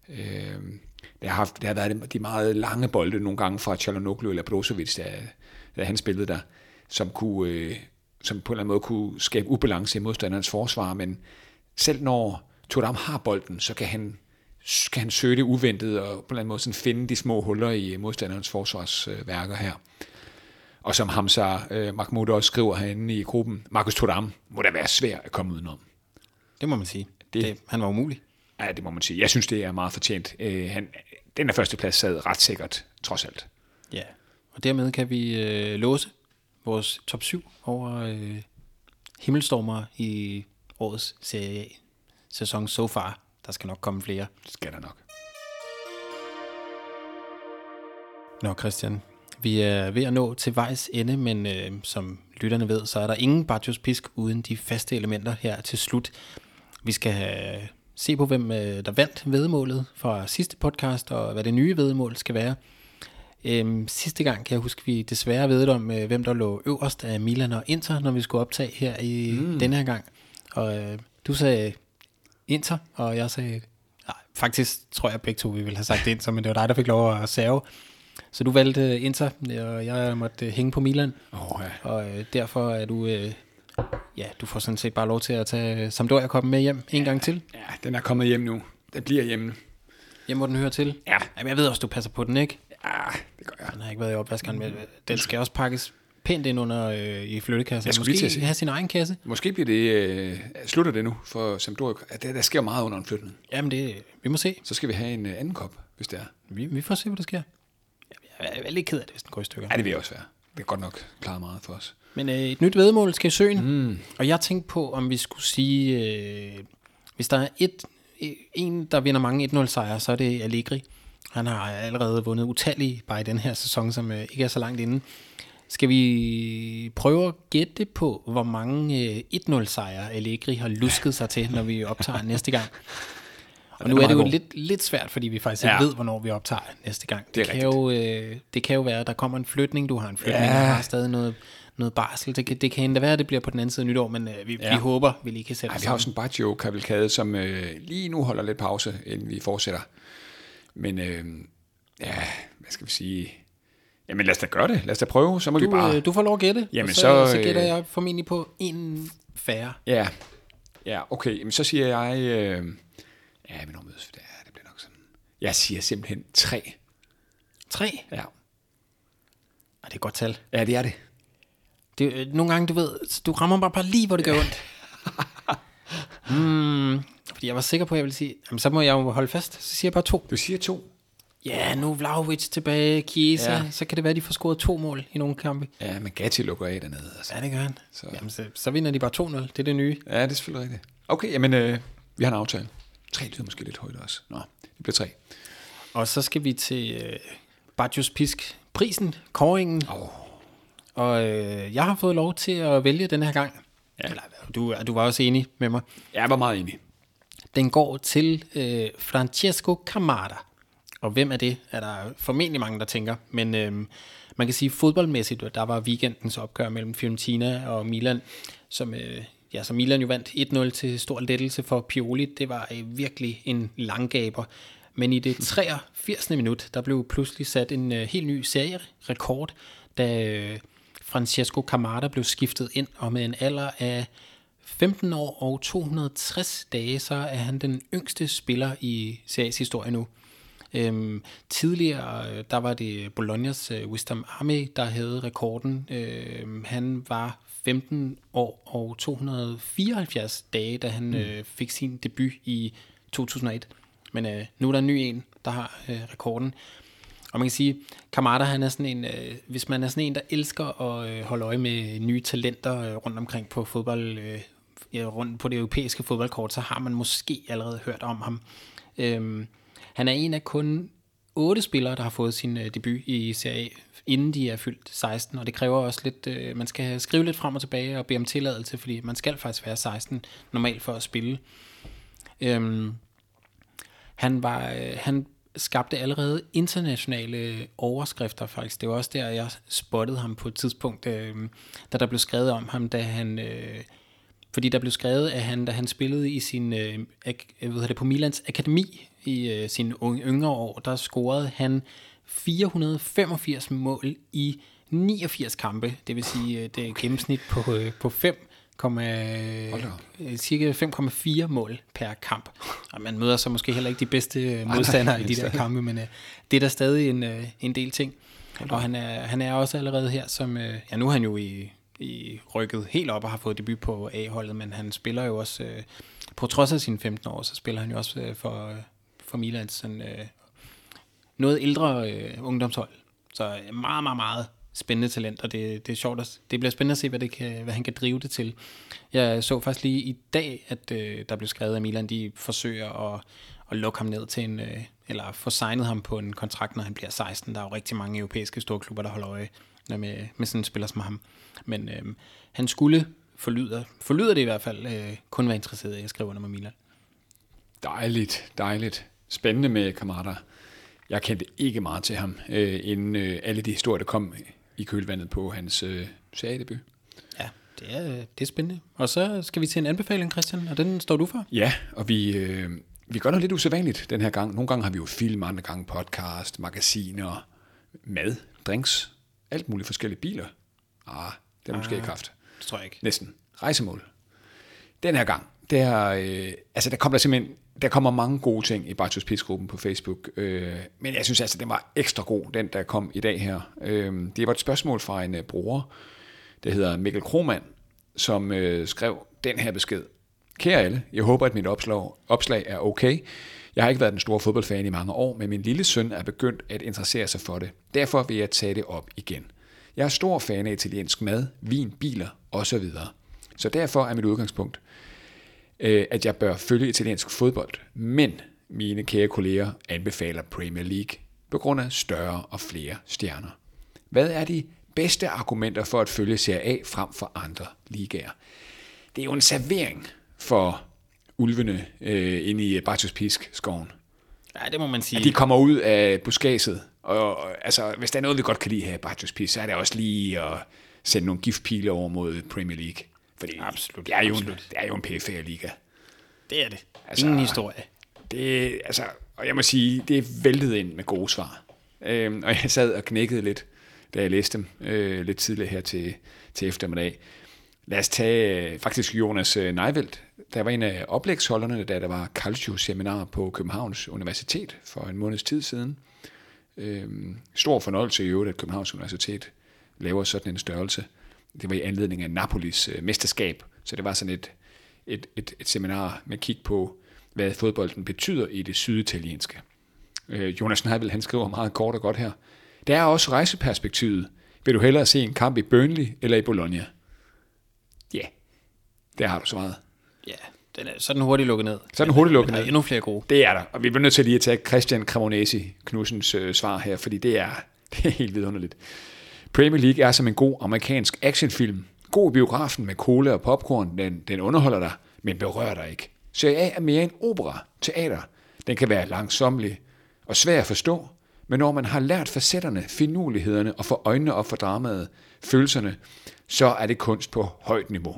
det, har haft, det har været de meget lange bolde nogle gange fra Chalanoglu eller Brozovic, da, da han spillede der, som, kunne, øh, som på en eller anden måde kunne skabe ubalance i modstanderens forsvar, men selv når Thuram har bolden, så kan han, kan han søge det uventet og på en eller anden måde sådan finde de små huller i modstanderens forsvarsværker her. Og som Hamza øh, Mahmoud også skriver herinde i gruppen, Markus Thuram må da være svær at komme udenom. Det må man sige. Det, det, han var umulig. Ja, det må man sige. Jeg synes, det er meget fortjent. Øh, han, den er førsteplads sad ret sikkert, trods alt. Ja, og dermed kan vi øh, låse vores top 7 over øh, himmelstormer i årets serie sæson so far. der skal nok komme flere. Det skal der nok. Nå Christian, vi er ved at nå til vejs ende, men øh, som lytterne ved, så er der ingen Bajos Pisk uden de faste elementer her til slut. Vi skal have, se på, hvem øh, der vandt vedmålet fra sidste podcast, og hvad det nye vedmål skal være. Øhm, sidste gang kan jeg huske, vi desværre ved om, øh, hvem der lå øverst af Milan og Inter, når vi skulle optage her i mm. denne her gang. Og øh, du sagde Inter, og jeg sagde... Nej, faktisk tror jeg begge to, vi ville have sagt Inter, men det var dig, der fik lov at save. Så du valgte Inter, og jeg måtte hænge på Milan. Oh, ja. Og øh, derfor er du... Øh, ja, du får sådan set bare lov til at tage Sampdoria komme med hjem en gang til. Ja, den er kommet hjem nu. Den bliver hjemme. Hjem, hvor den hører til. Ja. Jamen, jeg ved også, du passer på den, ikke? Ja, det gør jeg. Den har ikke været i opvaskeren, men den skal også pakkes pænt ind under øh, i flyttekassen. Jeg til Måske sige. have sin egen kasse. Måske bliver det, øh, slutter det nu for Sampdoria. Ja, Der, der sker meget under en flytning. Jamen, det, vi må se. Så skal vi have en øh, anden kop, hvis det er. Vi, vi får se, hvad der sker. Jeg er lidt ked af det, hvis den går i stykker. Ja, det vil jeg også være. Det er godt nok klaret meget for os. Men øh, et nyt vedmål skal i søen, mm. og jeg tænkte på, om vi skulle sige, øh, hvis der er et, en, der vinder mange 1-0 sejre, så er det Allegri. Han har allerede vundet utallige bare i den her sæson, som øh, ikke er så langt inde. Skal vi prøve at gætte på, hvor mange øh, 1-0 sejre Allegri har lusket sig til, når vi optager næste gang? Og nu er det jo lidt, lidt svært, fordi vi faktisk ikke Ja. ved, hvornår vi optager næste gang. Det er kan jo, øh, det kan jo være, at der kommer en flytning, du har en flytning, Ja. og har stadig noget, noget barsel. Det kan, det kan endda være, at det bliver på den anden side af nytår, men øh, vi, ja. Vi håber, vi lige kan sætte Ej, vi har også en Baggio kavalkade, som øh, lige nu holder lidt pause, inden vi fortsætter. Men øh, ja, hvad skal vi sige? Jamen lad os da gøre det. Lad os da prøve, så må vi Du, bare... øh, du får lov at gætte, Jamen, og så, så, så, så gætter øh, jeg formentlig på en færre. Ja, ja okay. Jamen, så siger jeg... Øh, ja, men når mødes vi der? Det bliver nok sådan... Jeg siger simpelthen tre. Tre? Ja, Ej, det er et godt tal. ja det er det. Det, nogle gange, du ved, du rammer bare, bare lige, hvor det gør ondt. mm, fordi jeg var sikker på, at jeg ville sige, jamen, så må jeg jo holde fast. Så siger jeg bare to. Du siger to. Ja, nu er Vlahovic tilbage, Chiesa, ja. Så kan det være, at de får scoret to mål i nogle kampe. Ja, men Gatti lukker af dernede. Altså. Ja, det gør han. Så, Jamen, så, så vinder de bare 2-0. Det er det nye. Ja, det er selvfølgelig rigtigt. Okay, jamen, øh, vi har en aftale. Tre lyder måske lidt højt også. Nå, det bliver tre. Og så skal vi til øh, Bajos Pisk prisen, kåringen. Åh, Og øh, jeg har fået lov til at vælge den her gang. Ja. Eller, du, du var også enig med mig. jeg var meget enig. Den går til øh, Francesco Camara. Og hvem er det, er der formentlig mange, der tænker. Men øh, man kan sige fodboldmæssigt, der var weekendens opgør mellem Fiorentina og Milan, som, øh, ja, som Milan jo vandt 1-0 til stor lettelse for Pioli. Det var øh, virkelig en langgaber. Men i det 83. minut, der blev pludselig sat en øh, helt ny serierekord, da øh, Francesco Camara blev skiftet ind, og med en alder af 15 år og 260 dage, så er han den yngste spiller i Series historie nu. Øhm, tidligere, øh, der var det Bolognas øh, Wisdom Army, der havde rekorden. Øhm, han var 15 år og 274 dage, da han øh, fik sin debut i 2001. Men øh, nu er der en ny en, der har øh, rekorden. Og man kan sige, Kamada, han er sådan en, øh, hvis man er sådan en, der elsker at øh, holde øje med nye talenter øh, rundt omkring på fodbold, øh, ja, rundt på det europæiske fodboldkort, så har man måske allerede hørt om ham. Øhm, han er en af kun otte spillere, der har fået sin øh, debut i Serie A, inden de er fyldt 16, og det kræver også lidt, øh, man skal skrive lidt frem og tilbage og bede om tilladelse, fordi man skal faktisk være 16 normalt for at spille. Øhm, han var, øh, han skabte allerede internationale overskrifter faktisk. Det var også der, jeg spottede ham på et tidspunkt, øh, da der blev skrevet om ham, da han... Øh, fordi der blev skrevet, at han, da han spillede i sin, øh, ak- hedder det, på Milans akademi i øh, sine unge, yngre år, der scorede han 485 mål i 89 kampe. Det vil sige, øh, det er gennemsnit på, øh, på 5, Hold da op. øh, cirka 5,4 mål per kamp. Og man møder så måske heller ikke de bedste øh, modstandere i de der kampe, men øh, det er da stadig en, øh, en del ting. Og han er, han er også allerede her som, øh, ja nu er han jo i, i rykket helt op og har fået debut på A-holdet, men han spiller jo også, øh, på trods af sine 15 år, så spiller han jo også øh, for, øh, for Milans sådan, øh, noget ældre øh, ungdomshold. Så øh, meget, meget, meget spændende talent, og det, det er sjovt, at, det bliver spændende at se, hvad, det kan, hvad han kan drive det til. Jeg så faktisk lige i dag, at øh, der blev skrevet, at Milan de forsøger at, at lukke ham ned til en, øh, eller få signet ham på en kontrakt, når han bliver 16. Der er jo rigtig mange europæiske storklubber, der holder øje med, med sådan en spiller som ham. Men øh, han skulle, forlyder, forlyder det i hvert fald, øh, kun være interesseret i at skrive under med Milan. Dejligt, dejligt. Spændende med Kamada. Jeg kendte ikke meget til ham, øh, inden øh, alle de historier, der kom i kølvandet på hans øh, seriedebut. Ja, det er, det er spændende. Og så skal vi til en anbefaling, Christian, og den står du for. Ja, og vi, øh, vi gør noget lidt usædvanligt den her gang. Nogle gange har vi jo film, andre gange podcast, magasiner, mad, drinks, alt muligt forskellige biler. Ah, det har måske ikke haft. Det tror jeg ikke. Næsten. Rejsemål. Den her gang, der, øh, altså der kommer der simpelthen der kommer mange gode ting i Bartos Pis-gruppen på Facebook, øh, men jeg synes altså, den var ekstra god, den der kom i dag her. Øh, det var et spørgsmål fra en uh, bruger, der hedder Mikkel Kromand, som øh, skrev den her besked. Kære alle, jeg håber, at mit opslag, opslag er okay. Jeg har ikke været den store fodboldfan i mange år, men min lille søn er begyndt at interessere sig for det. Derfor vil jeg tage det op igen. Jeg er stor fan af italiensk mad, vin, biler osv. Så derfor er mit udgangspunkt, øh, at jeg bør følge italiensk fodbold. Men mine kære kolleger anbefaler Premier League på grund af større og flere stjerner. Hvad er de bedste argumenter for at følge Serie A frem for andre ligaer? Det er jo en servering for ulvene øh, inde i Bartos Pisk-skoven. Ja, det må man sige. At de kommer ud af buskaget. Og, og altså, hvis der er noget, vi godt kan lide her i Bartos Pisk, så er det også lige at sende nogle giftpile over mod Premier League. Fordi absolut, det er jo absolut. en, det er jo en PFA-liga. Det er det. Altså, Ingen historie. Det, altså, og jeg må sige, det er væltet ind med gode svar. Øhm, og jeg sad og knækkede lidt, da jeg læste dem øh, lidt tidligere her til, til eftermiddag. Lad os tage øh, faktisk Jonas øh, Nejveldt. Der var en af oplægsholderne, da der var Calcio-seminar på Københavns Universitet for en måneds tid siden. Øhm, stor fornøjelse i øvrigt, at Københavns Universitet laver sådan en størrelse. Det var i anledning af Napolis øh, mesterskab, så det var sådan et, et, et, et seminar med kig på, hvad fodbolden betyder i det syditalienske. Øh, Jonas Neibel, han skriver meget kort og godt her. Der er også rejseperspektivet. Vil du hellere se en kamp i Burnley eller i Bologna? Ja, yeah. der har du svaret. Ja, den er, så den hurtigt lukket ned. Så den hurtigt lukket Men der ned. er endnu flere gode. Det er der, og vi bliver nødt til lige at tage Christian Cremonesi Knudsens øh, svar her, fordi det er, det er helt vidunderligt. Premier League er som en god amerikansk actionfilm. God i biografen med cola og popcorn, den, den underholder dig, men berører dig ikke. Serie A er mere en opera, teater. Den kan være langsomlig og svær at forstå, men når man har lært facetterne, finurlighederne og får øjnene op for dramaet, følelserne, så er det kunst på højt niveau.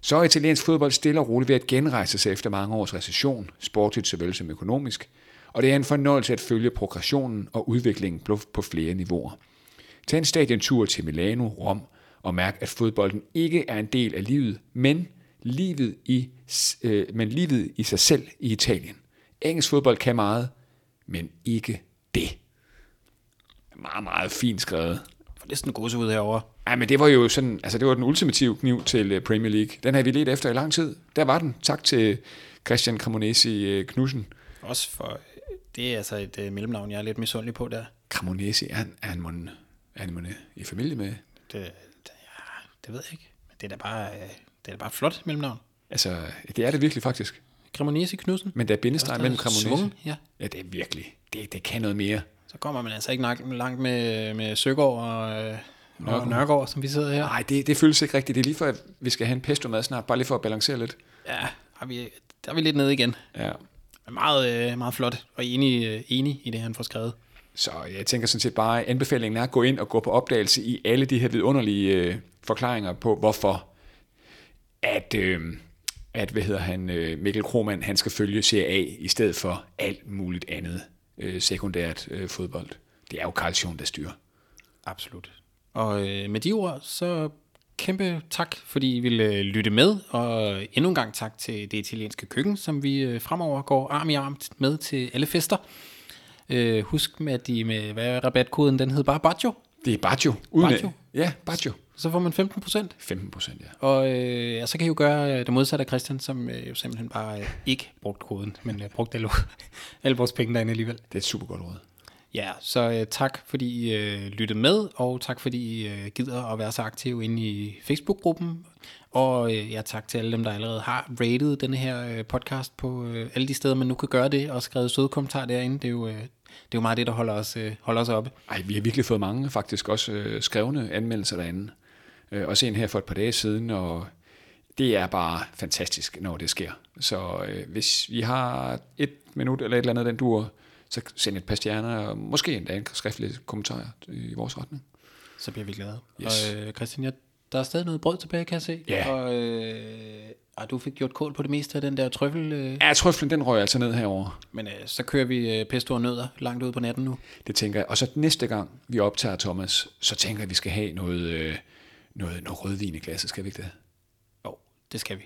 Så er italiensk fodbold stille og roligt ved at genrejse sig efter mange års recession, sportligt såvel som økonomisk, og det er en fornøjelse at følge progressionen og udviklingen på flere niveauer. Tag en stadiontur til Milano, Rom og mærk, at fodbolden ikke er en del af livet, men livet i, øh, men livet i sig selv i Italien. Engelsk fodbold kan meget, men ikke det. Meget, meget fint skrevet. For næsten gode ud herovre. Ja, men det var jo sådan, altså det var den ultimative kniv til øh, Premier League. Den har vi let efter i lang tid. Der var den. Tak til Christian Cremonesi øh, Knudsen. Også for, det er altså et mellemnavn, jeg er lidt misundelig på der. Cremonesi, er han, er han, mon, er mon, i familie med? Det, det, ja, det ved jeg ikke. Men det er da bare, øh, det er da bare flot mellemnavn. Altså, det er det virkelig faktisk. Cremonesi Knudsen. Men der er bindestreg mellem Cremonesi. Svung, ja. Ja, det er virkelig. Det, det kan noget mere. Så kommer man altså ikke langt, langt med, med Søgaard og, øh, og Nørgaard, som vi sidder her. Nej, det, det føles ikke rigtigt. Det er lige for, at vi skal have en pesto mad snart, bare lige for at balancere lidt. Ja, er vi, der er vi lidt nede igen. Ja. Meget, øh, meget flot, og enig, øh, enig i det, han får skrevet. Så jeg tænker sådan set bare, at anbefalingen er at gå ind og gå på opdagelse i alle de her vidunderlige øh, forklaringer på, hvorfor at, øh, at hvad hedder han, øh, Mikkel Krohmann, han skal følge CA i stedet for alt muligt andet øh, sekundært øh, fodbold. Det er jo Carl der styrer. Absolut. Og øh, med de ord, så kæmpe tak, fordi I ville øh, lytte med, og endnu en gang tak til det italienske køkken, som vi øh, fremover går arm i arm med til alle fester. Øh, husk med, at de med, hvad er rabatkoden, den hed bare Baggio, Det er Baggio. Uden Baggio? Ja, Baggio. så får man 15 procent. 15 procent, ja. Og øh, ja, så kan I jo gøre øh, det modsatte af Christian, som øh, jo simpelthen bare øh, ikke brugte koden, men øh, brugte alle, alle vores penge derinde alligevel. Det er et super godt råd. Ja, så øh, tak fordi I øh, lyttede med, og tak fordi I øh, gider at være så aktive inde i Facebook-gruppen. Og øh, ja, tak til alle dem, der allerede har rated denne her øh, podcast på øh, alle de steder, man nu kan gøre det, og skrevet søde kommentarer derinde. Det er jo, øh, det er jo meget det, der holder os, øh, holder os oppe. Ej, vi har virkelig fået mange faktisk også øh, skrevne anmeldelser derinde. Øh, også en her for et par dage siden, og det er bare fantastisk, når det sker. Så øh, hvis vi har et minut eller et eller andet, den duer, så send et par stjerner, og måske endda en skriftlig kommentar i vores retning. Så bliver vi glade. Yes. Og øh, Christian, jeg, der er stadig noget brød tilbage, kan jeg se. Ja. Og øh, ah, du fik gjort kål på det meste af den der trøffel. Øh. Ja, trøffelen, den røg altså ned herover. Men øh, så kører vi øh, pesto og nødder langt ud på natten nu. Det tænker jeg. Og så næste gang, vi optager Thomas, så tænker jeg, at vi skal have noget, øh, noget, noget rødvin i glasset, skal vi ikke det? Jo, det skal vi.